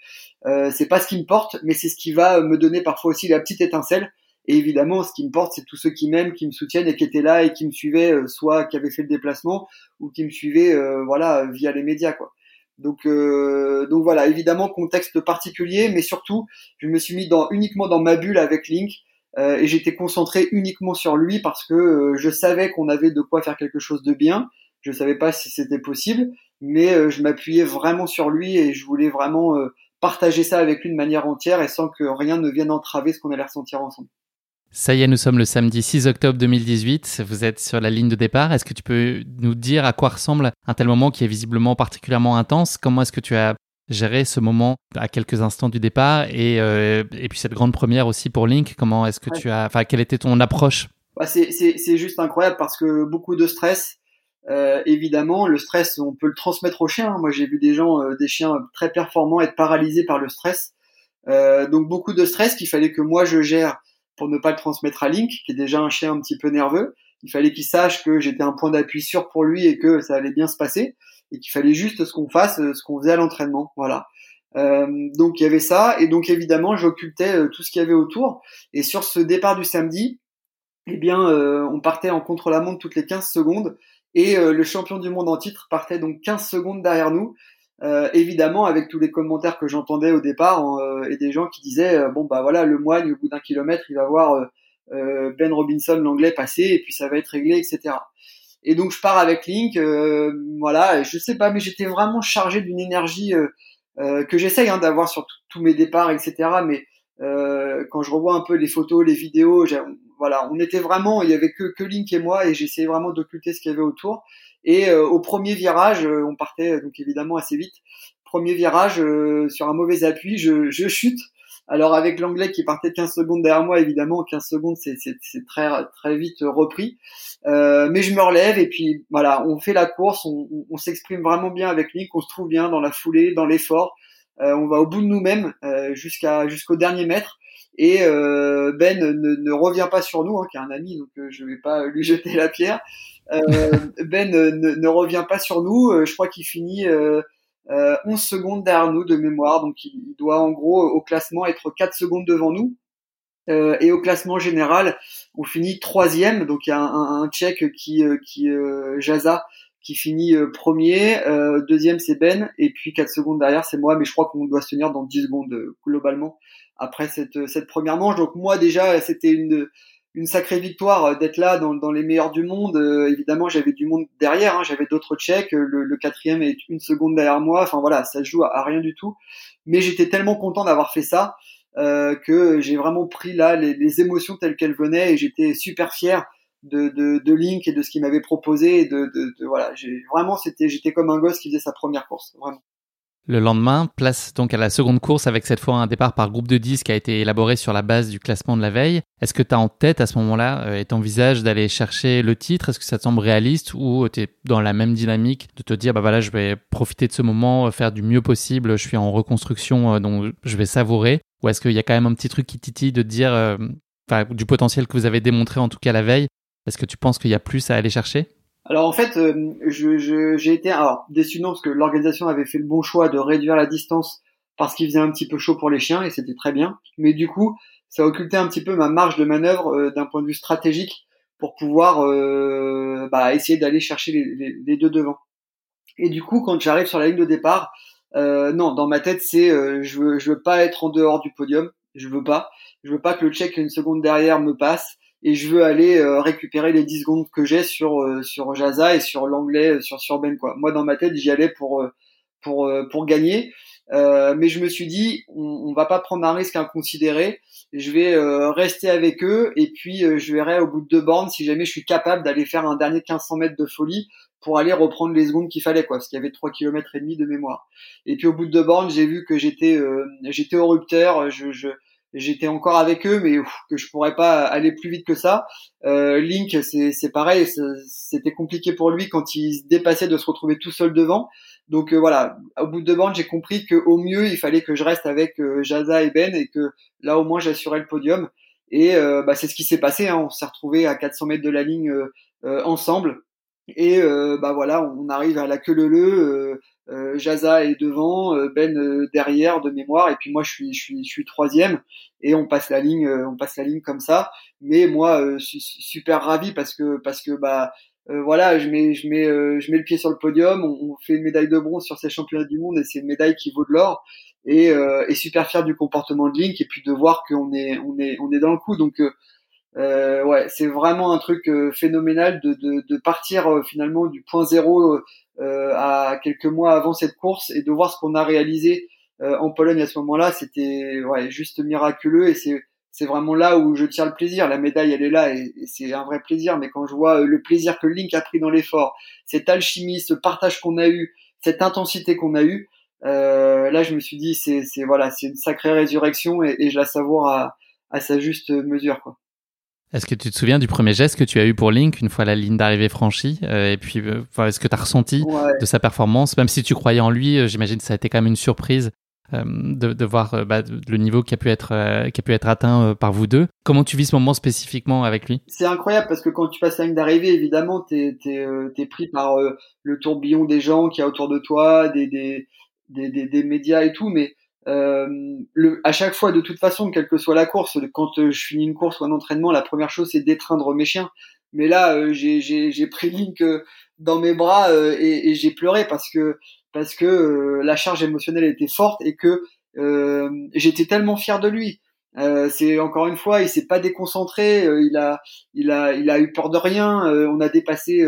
Euh, c'est pas ce qui me porte, mais c'est ce qui va me donner parfois aussi la petite étincelle. Et évidemment, ce qui me porte, c'est tous ceux qui m'aiment, qui me soutiennent et qui étaient là et qui me suivaient, euh, soit qui avaient fait le déplacement ou qui me suivaient, voilà, via les médias, quoi. Donc, euh, donc voilà, évidemment contexte particulier, mais surtout, je me suis mis dans, uniquement dans ma bulle avec Link euh, et j'étais concentré uniquement sur lui parce que euh, je savais qu'on avait de quoi faire quelque chose de bien. Je savais pas si c'était possible, mais je m'appuyais vraiment sur lui et je voulais vraiment partager ça avec lui de manière entière et sans que rien ne vienne entraver ce qu'on allait ressentir ensemble. Ça y est, nous sommes le samedi 6 octobre 2018. Vous êtes sur la ligne de départ. Est-ce que tu peux nous dire à quoi ressemble un tel moment qui est visiblement particulièrement intense? Comment est-ce que tu as géré ce moment à quelques instants du départ? Et, euh, et puis cette grande première aussi pour Link Comment est-ce que tu as, enfin, quelle était ton approche? Bah c'est juste incroyable parce que beaucoup de stress. Euh, évidemment, le stress, on peut le transmettre aux chiens. Moi, j'ai vu des gens, euh, des chiens très performants être paralysés par le stress. Donc beaucoup de stress qu'il fallait que moi je gère pour ne pas le transmettre à Link, qui est déjà un chien un petit peu nerveux. Il fallait qu'il sache que j'étais un point d'appui sûr pour lui et que ça allait bien se passer et qu'il fallait juste ce qu'on fasse, ce qu'on faisait à l'entraînement. Voilà. Euh, donc il y avait ça et donc évidemment j'occultais euh, tout ce qu'il y avait autour. Et sur ce départ du samedi, eh bien euh, on partait en contre-la-montre toutes les 15 secondes et le champion du monde en titre partait donc 15 secondes derrière nous. Euh, évidemment avec tous les commentaires que j'entendais au départ euh, et des gens qui disaient euh, bon bah voilà le moine au bout d'un kilomètre il va voir Ben Robinson l'anglais passer et puis ça va être réglé etc et donc je pars avec Link voilà je sais pas mais j'étais vraiment chargé d'une énergie que j'essaye hein, d'avoir sur tous mes départs etc mais quand je revois un peu les photos les vidéos voilà on était vraiment il y avait que, que Link et moi et j'essayais vraiment d'occulter ce qu'il y avait autour et euh, au premier virage, euh, on partait donc évidemment assez vite. Premier virage, euh, sur un mauvais appui, je, je chute. Alors avec l'anglais qui partait 15 secondes derrière moi, évidemment, 15 secondes, c'est très très vite repris. Euh, mais je me relève et puis voilà, on fait la course, on, on, s'exprime vraiment bien avec Nick, on se trouve bien dans la foulée, dans l'effort. Euh, on va au bout de nous-mêmes euh, jusqu'à jusqu'au dernier mètre. Et Ben ne, ne, revient pas sur nous, hein, qui est un ami, donc je vais pas lui jeter la pierre. Euh, ben ne, revient pas sur nous. Euh, je crois qu'il finit 11 euh, secondes derrière nous de mémoire. Donc il doit en gros au classement être 4 secondes devant nous. et au classement général, on finit troisième. Donc il y a un, un, Tchèque qui, qui Jaza, qui finit premier. deuxième c'est Ben. Et puis 4 secondes derrière c'est moi. Mais je crois qu'on doit se tenir dans 10 secondes globalement après cette, cette première manche. Donc moi déjà c'était une une sacrée victoire euh, d'être là dans, dans, les meilleurs du monde. Euh, évidemment, j'avais du monde derrière, hein, j'avais d'autres Tchèques. Le, le, quatrième est une seconde derrière moi. Enfin voilà, ça joue à, rien du tout. Mais j'étais tellement content d'avoir fait ça. que j'ai vraiment pris là les, émotions telles qu'elles venaient et j'étais super fier de, de, de, Link et de ce qu'il m'avait proposé. de, de, de voilà, vraiment c'était j'étais comme un gosse qui faisait sa première course, vraiment. Le lendemain, place donc à la seconde course avec cette fois un départ par groupe de 10 qui a été élaboré sur la base du classement de la veille. Est-ce que tu as en tête à ce moment-là euh, et t'envisages d'aller chercher le titre? Est-ce que ça te semble réaliste ou tu es dans la même dynamique de te dire bah voilà, je vais profiter de ce moment, euh, faire du mieux possible, je suis en reconstruction euh, donc je vais savourer? Ou est-ce qu'il y a quand même un petit truc qui titille de dire du potentiel que vous avez démontré en tout cas la veille Est-ce que tu penses qu'il y a plus à aller chercher? Alors en fait, euh, j'ai été alors déçu non parce que l'organisation avait fait le bon choix de réduire la distance parce qu'il faisait un petit peu chaud pour les chiens et c'était très bien. Mais du coup, ça occultait un petit peu ma marge de manœuvre euh, d'un point de vue stratégique pour pouvoir euh, bah, essayer d'aller chercher les, deux devant. Et du coup, quand j'arrive sur la ligne de départ, non, dans ma tête, c'est je veux je veux pas être en dehors du podium, je veux pas, je veux pas que le check une seconde derrière me passe et je veux aller euh, récupérer les 10 secondes que j'ai sur euh, sur Jaza et sur l'anglais euh, sur sur Ben quoi. Moi dans ma tête, j'y allais pour pour pour gagner. mais je me suis dit, on, on, va pas prendre un risque inconsidéré. Je vais rester avec eux et puis je verrai au bout de deux bornes si jamais je suis capable d'aller faire un dernier 1500 mètres de folie pour aller reprendre les secondes qu'il fallait quoi, parce qu'il y avait trois kilomètres et demi de mémoire. Et puis au bout de deux bornes, j'ai vu que j'étais j'étais au rupteur. Je, je j'étais encore avec eux, mais que je pourrais pas aller plus vite que ça. Euh, Link, c'est pareil, c'était compliqué pour lui quand il se dépassait de se retrouver tout seul devant. Donc euh, voilà, au bout de bande, j'ai compris que au mieux, il fallait que je reste avec euh, Jaza et Ben et que là au moins j'assurais le podium. Et euh, bah, c'est ce qui s'est passé. Hein. On s'est retrouvé à 400 mètres de la ligne ensemble. Et bah voilà, on arrive à la queue leu. Euh, Jaza est devant, euh, Ben euh, derrière de mémoire, et puis moi je suis je suis je suis troisième, et on passe la ligne, on passe la ligne comme ça. Mais moi, je suis super ravi parce que parce que bah voilà, je mets je mets je mets le pied sur le podium, on, fait une médaille de bronze sur ces championnats du monde et c'est une médaille qui vaut de l'or. Et, et super fier du comportement de Link et puis de voir qu'on est on est on est dans le coup. Donc euh, ouais, c'est vraiment un truc phénoménal de, de, de partir finalement du point zéro euh, à quelques mois avant cette course et de voir ce qu'on a réalisé euh, en Pologne à ce moment-là, c'était ouais, juste miraculeux et c'est c'est vraiment là où je tire le plaisir. La médaille, elle est là et, c'est un vrai plaisir. Mais quand je vois euh, le plaisir que Link a pris dans l'effort, cette alchimie, ce partage qu'on a eu, cette intensité qu'on a eu, euh, là, je me suis dit, c'est voilà, c'est une sacrée résurrection et, et je la savoure à, à sa juste mesure. Quoi. Est-ce que tu te souviens du premier geste que tu as eu pour Link une fois la ligne d'arrivée franchie euh, Et puis, euh, est-ce que tu as ressenti de sa performance? Même si tu croyais en lui, euh, j'imagine que ça a été quand même une surprise de, de, voir bah, le niveau qui a pu être, qui a pu être atteint par vous deux. Comment tu vis ce moment spécifiquement avec lui? C'est incroyable parce que quand tu passes la ligne d'arrivée, évidemment, tu es, es, pris par le tourbillon des gens qui y a autour de toi, des, des, des, des, des médias et tout, mais euh, le, à chaque fois, de toute façon, quelle que soit la course, quand euh, je finis une course ou un entraînement, la première chose c'est d'étreindre mes chiens. Mais là, euh, j'ai pris Link dans mes bras et, et j'ai pleuré parce que parce que la charge émotionnelle était forte et que j'étais tellement fier de lui. c'est encore une fois, il s'est pas déconcentré, il a, il a, il a eu peur de rien. on a dépassé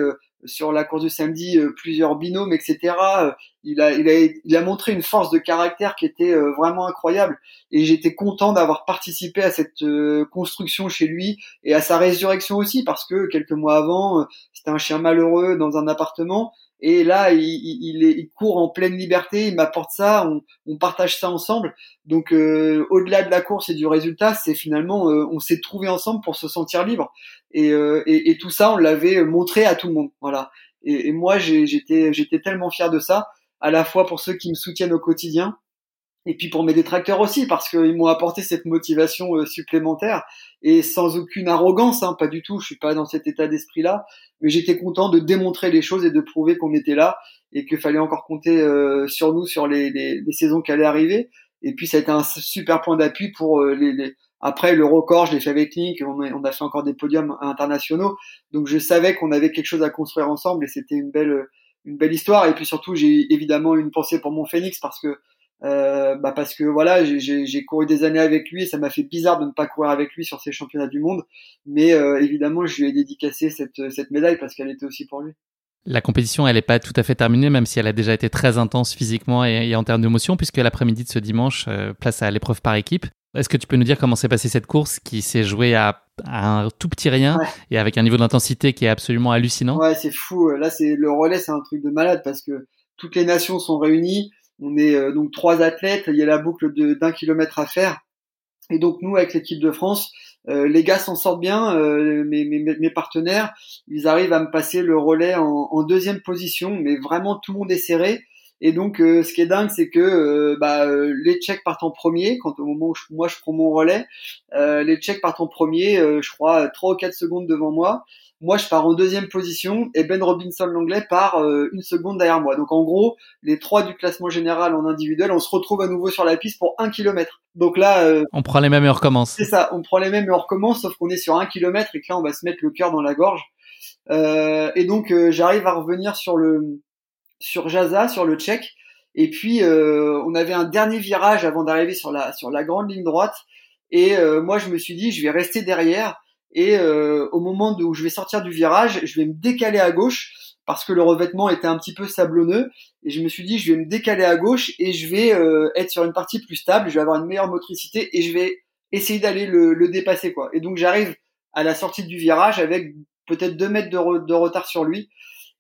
sur la course du samedi euh, plusieurs binômes, etc. Euh, il a, il, a, il a montré une force de caractère qui était euh, vraiment incroyable et j'étais content d'avoir participé à cette construction chez lui et à sa résurrection aussi parce que quelques mois avant, c'était un chien malheureux dans un appartement et là, il, il, court en pleine liberté, il m'apporte ça, on, partage ça ensemble. Donc, euh, au-delà de la course et du résultat, c'est finalement, euh, on s'est trouvé ensemble pour se sentir libre. Et, euh, et, tout ça, on l'avait montré à tout le monde. Voilà. Et, et moi, j'étais, j'étais tellement fier de ça, à la fois pour ceux qui me soutiennent au quotidien, et puis pour mes détracteurs aussi parce qu'ils m'ont apporté cette motivation euh, supplémentaire et sans aucune arrogance hein, pas du tout je suis pas dans cet état d'esprit là mais j'étais content de démontrer les choses et de prouver qu'on était là et qu'il fallait encore compter euh, sur nous sur les, les, les, saisons qui allaient arriver. Et puis ça a été un super point d'appui pour euh, les, les, après le record je l'ai fait avec Nick on a, on a fait encore des podiums internationaux. Donc je savais qu'on avait quelque chose à construire ensemble et c'était une belle une belle histoire. Et puis surtout j'ai évidemment une pensée pour mon Phoenix parce que euh, bah parce que voilà, j'ai couru des années avec lui et ça m'a fait bizarre de ne pas courir avec lui sur ces championnats du monde. Mais euh, évidemment, je lui ai dédicacé cette, cette médaille parce qu'elle était aussi pour lui. La compétition, elle n'est pas tout à fait terminée, même si elle a déjà été très intense physiquement et, en termes d'émotion, puisque l'après-midi de ce dimanche, euh, place à l'épreuve par équipe. Est-ce que tu peux nous dire comment s'est passée cette course qui s'est jouée à, un tout petit rien et avec un niveau d'intensité qui est absolument hallucinant? Ouais, c'est fou. Là, c'est le relais, c'est un truc de malade parce que toutes les nations sont réunies. On est euh, donc trois athlètes. Il y a la boucle d'un kilomètre à faire. Et donc nous, avec l'équipe de France, euh, les gars s'en sortent bien. Euh, mes, partenaires, ils arrivent à me passer le relais en, deuxième position, mais vraiment tout le monde est serré. Et donc, euh, ce qui est dingue, c'est que euh, bah, les Tchèques partent en premier. Quand au moment où moi je prends mon relais, les Tchèques partent en premier, je crois trois ou quatre secondes devant moi. Moi, je pars en deuxième position et Ben Robinson l'anglais part une seconde derrière moi. Donc en gros, les trois du classement général en individuel, on se retrouve à nouveau sur la piste pour un kilomètre. Donc là, on prend les mêmes et on recommence. C'est ça, on prend les mêmes et on recommence, sauf qu'on est sur un kilomètre et que là, on va se mettre le cœur dans la gorge. et donc j'arrive à revenir sur le sur Jaza, sur le tchèque. Et puis euh, on avait un dernier virage avant d'arriver sur la sur la grande ligne droite. Et euh, moi je me suis dit je vais rester derrière. Et euh, au moment où je vais sortir du virage, je vais me décaler à gauche parce que le revêtement était un petit peu sablonneux. Et je me suis dit je vais me décaler à gauche et je vais être sur une partie plus stable. Je vais avoir une meilleure motricité et je vais essayer d'aller le, le, dépasser quoi. Et donc j'arrive à la sortie du virage avec peut-être deux mètres de, retard sur lui.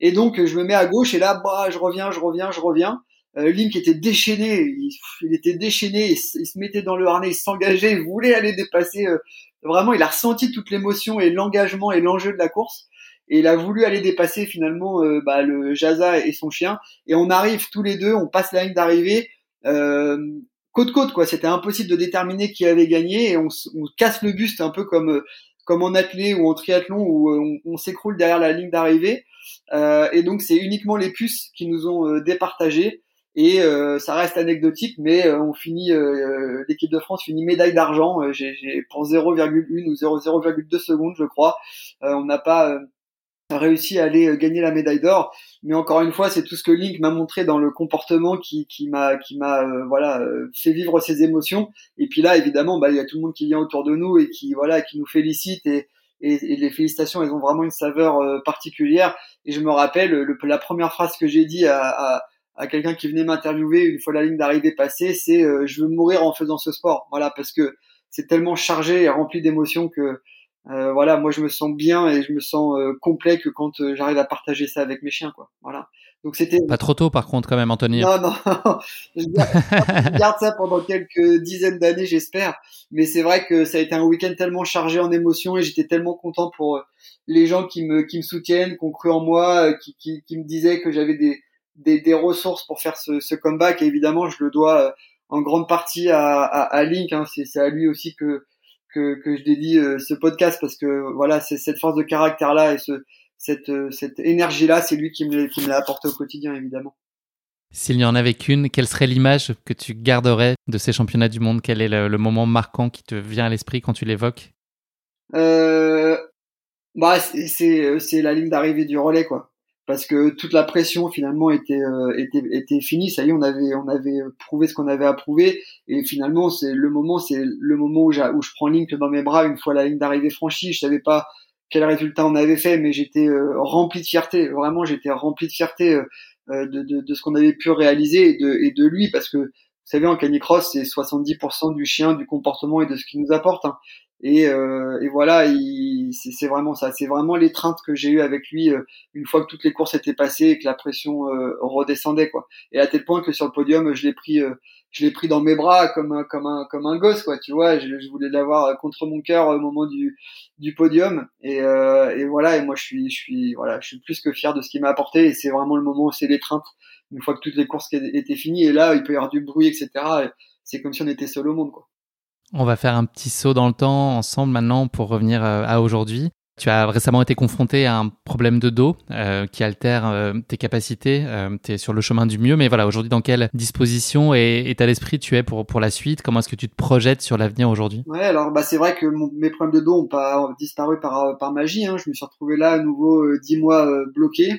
Et donc je me mets à gauche et là, bah, je reviens, je reviens, je reviens. Euh, Link était déchaîné, il, était déchaîné, il, se mettait dans le harnais, il s'engageait, il voulait aller dépasser. Euh, vraiment, il a ressenti toute l'émotion et l'engagement et l'enjeu de la course. Et il a voulu aller dépasser finalement euh, bah, le Jaza et son chien. Et on arrive tous les deux, on passe la ligne d'arrivée. Euh, côte côte quoi c'était impossible de déterminer qui avait gagné et on, casse le buste un peu comme comme en athlé ou en triathlon où on, on s'écroule derrière la ligne d'arrivée euh, et donc c'est uniquement les puces qui nous ont euh, départagé. Et euh, ça reste anecdotique, mais on finit l'équipe de France finit médaille d'argent. j'ai pour 0,1 ou 0,02 secondes, je crois. on n'a pas réussi à aller gagner la médaille d'or. Mais encore une fois, c'est tout ce que Link m'a montré dans le comportement qui, qui m'a qui m'a voilà fait vivre ses émotions. Et puis là, évidemment, bah il y a tout le monde qui vient autour de nous et qui voilà qui nous félicite et et, les félicitations, elles ont vraiment une saveur euh, particulière. Et je me rappelle le, la première phrase que j'ai dit à, à, à quelqu'un qui venait m'interviewer une fois la ligne d'arrivée passée, c'est euh, je veux mourir en faisant ce sport. Voilà, parce que c'est tellement chargé et rempli d'émotions que euh, voilà, moi je me sens bien et je me sens complet que quand j'arrive à partager ça avec mes chiens, quoi. Voilà. Donc c'était pas trop tôt par contre quand même Anthony. Non non, je garde, ça pendant quelques dizaines d'années j'espère. Mais c'est vrai que ça a été un week-end tellement chargé en émotions et j'étais tellement content pour euh, les gens qui me qui me soutiennent, qui ont cru en moi, euh, qui qui, qui me disaient que j'avais des, des, des ressources pour faire ce, ce comeback. Et évidemment je le dois euh, en grande partie à, à, à Link. Hein. C'est à lui aussi que que, que je dédie ce podcast parce que voilà c'est cette force de caractère là et ce cette, euh, cette énergie-là, c'est lui qui me, qui me l'a apporté au quotidien, évidemment. S'il n'y en avait qu'une, quelle serait l'image que tu garderais de ces championnats du monde? Quel est le, moment marquant qui te vient à l'esprit quand tu l'évoques? Euh, bah, c'est, c'est la ligne d'arrivée du relais, quoi. Parce que toute la pression finalement était, euh, était, était finie. Ça y est, on avait, on avait prouvé ce qu'on avait à prouver. Et finalement, c'est le moment, c'est le moment où, où je prends Link dans mes bras une fois la ligne d'arrivée franchie. Je savais pas quel résultat on avait fait, mais j'étais euh, rempli de fierté. Vraiment, j'étais rempli de fierté euh, euh, de, de, de, ce qu'on avait pu réaliser et de, et de lui, parce que vous savez, en canicross, c'est 70% du chien, du comportement et de ce qu'il nous apporte. Hein. Et, euh, et, voilà, c'est vraiment ça. C'est vraiment l'étreinte que j'ai eue avec lui une fois que toutes les courses étaient passées et que la pression redescendait, quoi. Et à tel point que sur le podium, je l'ai pris, je l'ai pris dans mes bras comme un comme un comme un gosse quoi tu vois. Je, voulais l'avoir contre mon cœur au moment du du podium. Et, euh, et voilà et moi je suis je suis voilà je suis plus que fier de ce qu'il m'a apporté. Et c'est vraiment le moment où c'est l'étreinte une fois que toutes les courses étaient finies. Et là il peut y avoir du bruit etc c'est comme si on était seul au monde quoi on va faire un petit saut dans le temps ensemble maintenant pour revenir euh, à aujourd'hui. Tu as récemment été confronté à un problème de dos euh, qui altère euh, tes capacités. Euh, tu es sur le chemin du mieux, mais voilà, aujourd'hui, dans quelle disposition et état d'esprit tu es pour, pour la suite? Comment est-ce que tu te projettes sur l'avenir aujourd'hui? Ouais, alors bah, c'est vrai que mes problèmes de dos n'ont pas disparu par, par magie. Hein. Je me suis retrouvé là à nouveau dix mois bloqué.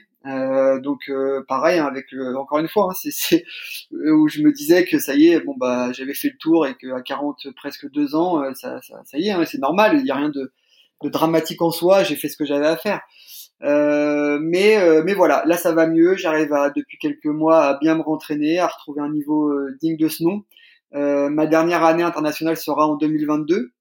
Donc pareil hein, avec encore une fois, hein, c'est où je me disais que ça y est, bon bah j'avais fait le tour et qu'à 40 presque deux ans, ça, ça, ça y est, hein, c'est normal, il n'y a rien de de dramatique en soi. J'ai fait ce que j'avais à faire. Euh, mais euh, mais voilà, là ça va mieux. J'arrive à depuis quelques mois à bien me rentraîner, à retrouver un niveau euh, digne de ce nom. ma dernière année internationale sera en 2022.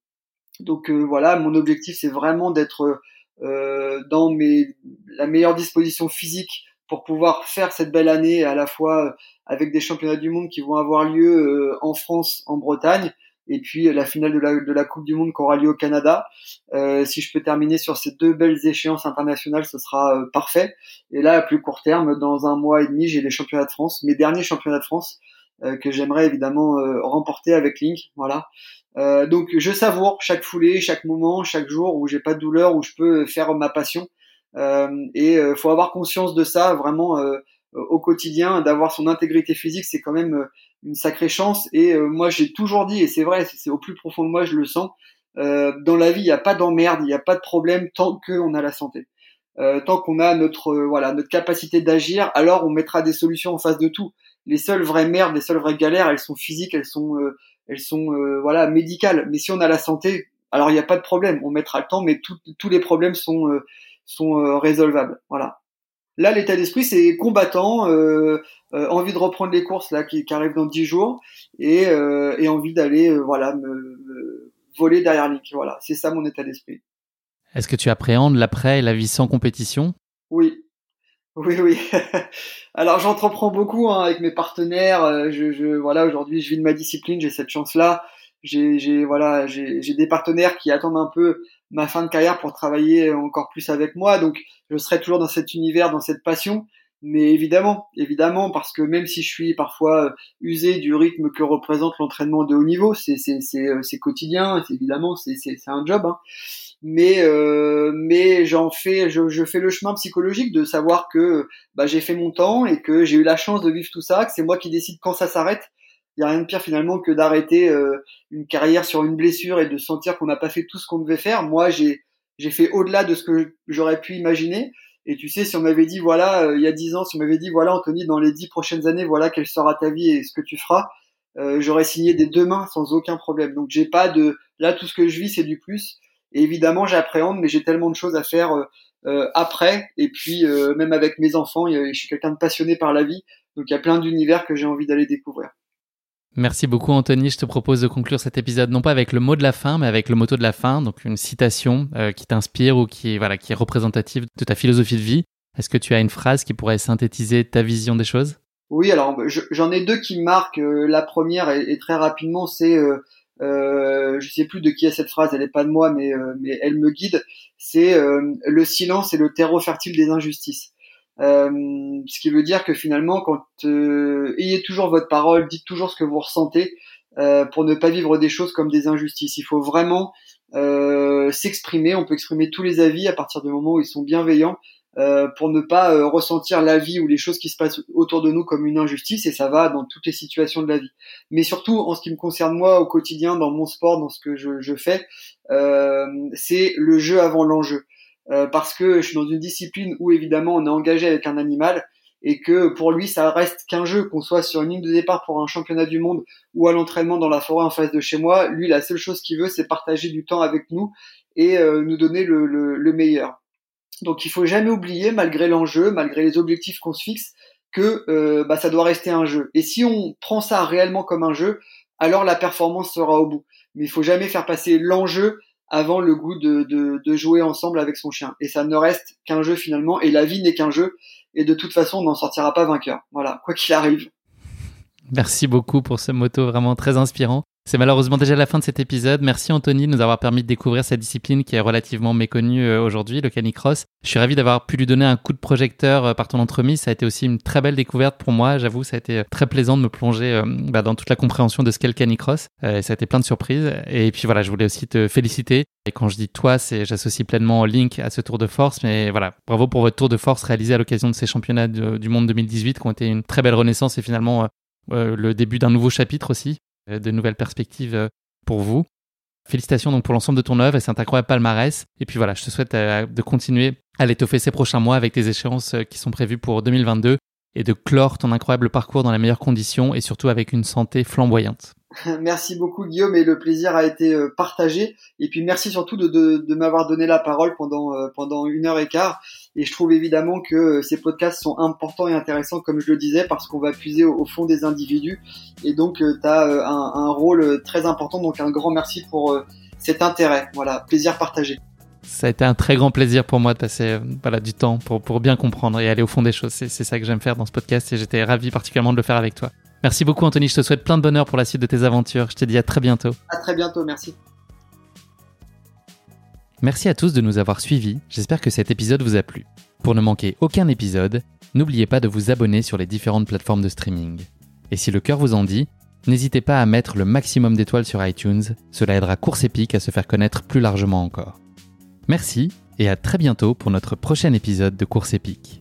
Donc voilà, mon objectif c'est vraiment d'être dans mes, la meilleure disposition physique pour pouvoir faire cette belle année à la fois avec des championnats du monde qui vont avoir lieu en France, en Bretagne, et puis la finale de la, de la Coupe du Monde qui aura lieu au Canada. Euh, si je peux terminer sur ces deux belles échéances internationales, ce sera euh, parfait. Et là, à plus court terme, dans un mois et demi, j'ai les championnats de France, mes derniers championnats de France euh, que j'aimerais évidemment euh, remporter avec Link. Voilà. donc je savoure chaque foulée, chaque moment, chaque jour où j'ai pas de douleur, où je peux faire ma passion. et faut avoir conscience de ça vraiment au quotidien, d'avoir son intégrité physique, c'est quand même une sacrée chance. Et euh, moi, j'ai toujours dit, et c'est vrai, c'est au plus profond de moi, je le sens, euh, dans la vie, il n'y a pas d'emmerde, il n'y a pas de problème tant qu'on a la santé. Euh, tant qu'on a notre voilà notre capacité d'agir, alors on mettra des solutions en face de tout. Les seules vraies merdes, les seules vraies galères, elles sont physiques, elles sont elles sont voilà médicales. Mais si on a la santé, alors il n'y a pas de problème, on mettra le temps, mais tous les problèmes sont sont résolvables. Voilà. Là, l'état d'esprit, c'est combattant, euh, euh, envie de reprendre les courses là qui, qui arrivent dans dix jours et, euh, et envie d'aller euh, voilà me, voler derrière Link. Voilà, c'est ça mon état d'esprit. Est-ce que tu appréhendes l'après et la vie sans compétition? Oui, oui, oui. Alors j'entreprends beaucoup hein, avec mes partenaires. Je, je voilà, aujourd'hui, je vis de ma discipline, j'ai cette chance-là. J'ai voilà, j'ai des partenaires qui attendent un peu ma fin de carrière pour travailler encore plus avec moi. Donc, je serai toujours dans cet univers, dans cette passion. Mais évidemment, évidemment, parce que même si je suis parfois euh, usé du rythme que représente l'entraînement de haut niveau, c'est euh, quotidien, évidemment, c'est un job. Hein. Mais euh, mais j'en fais, je, je fais le chemin psychologique de savoir que bah, j'ai fait mon temps et que j'ai eu la chance de vivre tout ça, que c'est moi qui décide quand ça s'arrête il y a rien de pire finalement que d'arrêter euh, une carrière sur une blessure et de sentir qu'on n'a pas fait tout ce qu'on devait faire. Moi, j'ai fait au-delà de ce que j'aurais pu imaginer. Et tu sais, si on m'avait dit voilà, euh, il y a dix ans, si on m'avait dit voilà, Anthony, dans les dix prochaines années, voilà quelle sera ta vie et ce que tu feras, euh, j'aurais signé des deux mains sans aucun problème. Donc j'ai pas de là tout ce que je vis, c'est du plus. Et évidemment, j'appréhende, mais j'ai tellement de choses à faire après. Et puis même avec mes enfants, je suis quelqu'un de passionné par la vie, donc il y a plein d'univers que j'ai envie d'aller découvrir. Merci beaucoup Anthony. Je te propose de conclure cet épisode non pas avec le mot de la fin, mais avec le motto de la fin, donc une citation euh, qui t'inspire ou qui voilà, qui est représentative de ta philosophie de vie. Est-ce que tu as une phrase qui pourrait synthétiser ta vision des choses? Oui, alors j'en ai deux qui marquent. Euh, la première, et, très rapidement, c'est, euh, euh, je sais plus de qui est cette phrase, elle est pas de moi, mais, euh, mais elle me guide. C'est le silence est le terreau fertile des injustices. Euh, ce qui veut dire que finalement, quand euh, ayez toujours votre parole, dites toujours ce que vous ressentez euh, pour ne pas vivre des choses comme des injustices. Il faut vraiment s'exprimer. On peut exprimer tous les avis à partir du moment où ils sont bienveillants. pour ne pas ressentir la vie ou les choses qui se passent autour de nous comme une injustice et ça va dans toutes les situations de la vie. Mais surtout en ce qui me concerne moi au quotidien, dans mon sport, dans ce que je, je fais, c'est le jeu avant l'enjeu. Euh, parce que je suis dans une discipline où évidemment on est engagé avec un animal et que pour lui ça reste qu'un jeu, qu'on soit sur une ligne de départ pour un championnat du monde ou à l'entraînement dans la forêt en face de chez moi, lui la seule chose qu'il veut c'est partager du temps avec nous et euh, nous donner le, le, le, meilleur. Donc il faut jamais oublier, malgré l'enjeu, malgré les objectifs qu'on se fixe, que euh, bah, ça doit rester un jeu. Et si on prend ça réellement comme un jeu, alors la performance sera au bout. Mais il faut jamais faire passer l'enjeu avant le goût de, de, jouer ensemble avec son chien. Et ça ne reste qu'un jeu finalement, et la vie n'est qu'un jeu, et de toute façon, on n'en sortira pas vainqueur. Voilà, quoi qu'il arrive. Merci beaucoup pour ce moto vraiment très inspirant. C'est malheureusement déjà la fin de cet épisode. Merci Anthony de nous avoir permis de découvrir cette discipline qui est relativement méconnue euh, aujourd'hui, le canicross. Je suis ravi d'avoir pu lui donner un coup de projecteur euh, par ton entremise. Ça a été aussi une très belle découverte pour moi. J'avoue, ça a été euh, très plaisant de me plonger bah, dans toute la compréhension de ce qu'est le canicross. ça a été plein de surprises. Et puis voilà, je voulais aussi te féliciter. Et quand je dis toi, c'est j'associe pleinement Link à ce tour de force. Mais voilà, bravo pour votre tour de force réalisé à l'occasion de ces championnats du monde 2018 qui ont été une très belle renaissance et finalement le début d'un nouveau chapitre aussi. Euh, de nouvelles perspectives euh, pour vous. Félicitations donc pour l'ensemble de ton œuvre et c'est un incroyable palmarès. Et puis voilà, je te souhaite euh, de continuer à l'étoffer ces prochains mois avec tes échéances qui sont prévues pour 2022 et de clore ton incroyable parcours dans les meilleures conditions et surtout avec une santé flamboyante. Merci beaucoup Guillaume et le plaisir a été euh, partagé. Et puis merci surtout de, m'avoir donné la parole pendant, euh, pendant une heure et quart. Et je trouve évidemment que euh, ces podcasts sont importants et intéressants, comme je le disais, parce qu'on va puiser au, fond des individus. Et donc tu as un, un, rôle très important. Donc un grand merci pour cet intérêt. Voilà, plaisir partagé. Ça a été un très grand plaisir pour moi de passer voilà, du temps pour, pour bien comprendre et aller au fond des choses. C'est ça que j'aime faire dans ce podcast et j'étais ravi particulièrement de le faire avec toi. Merci beaucoup Anthony, je te souhaite plein de bonheur pour la suite de tes aventures. Je te dis à très bientôt. À très bientôt, merci. Merci à tous de nous avoir suivis, j'espère que cet épisode vous a plu. Pour ne manquer aucun épisode, n'oubliez pas de vous abonner sur les différentes plateformes de streaming. Et si le cœur vous en dit, n'hésitez pas à mettre le maximum d'étoiles sur iTunes, cela aidera Course Épique à se faire connaître plus largement encore. Merci et à très bientôt pour notre prochain épisode de Course Épique.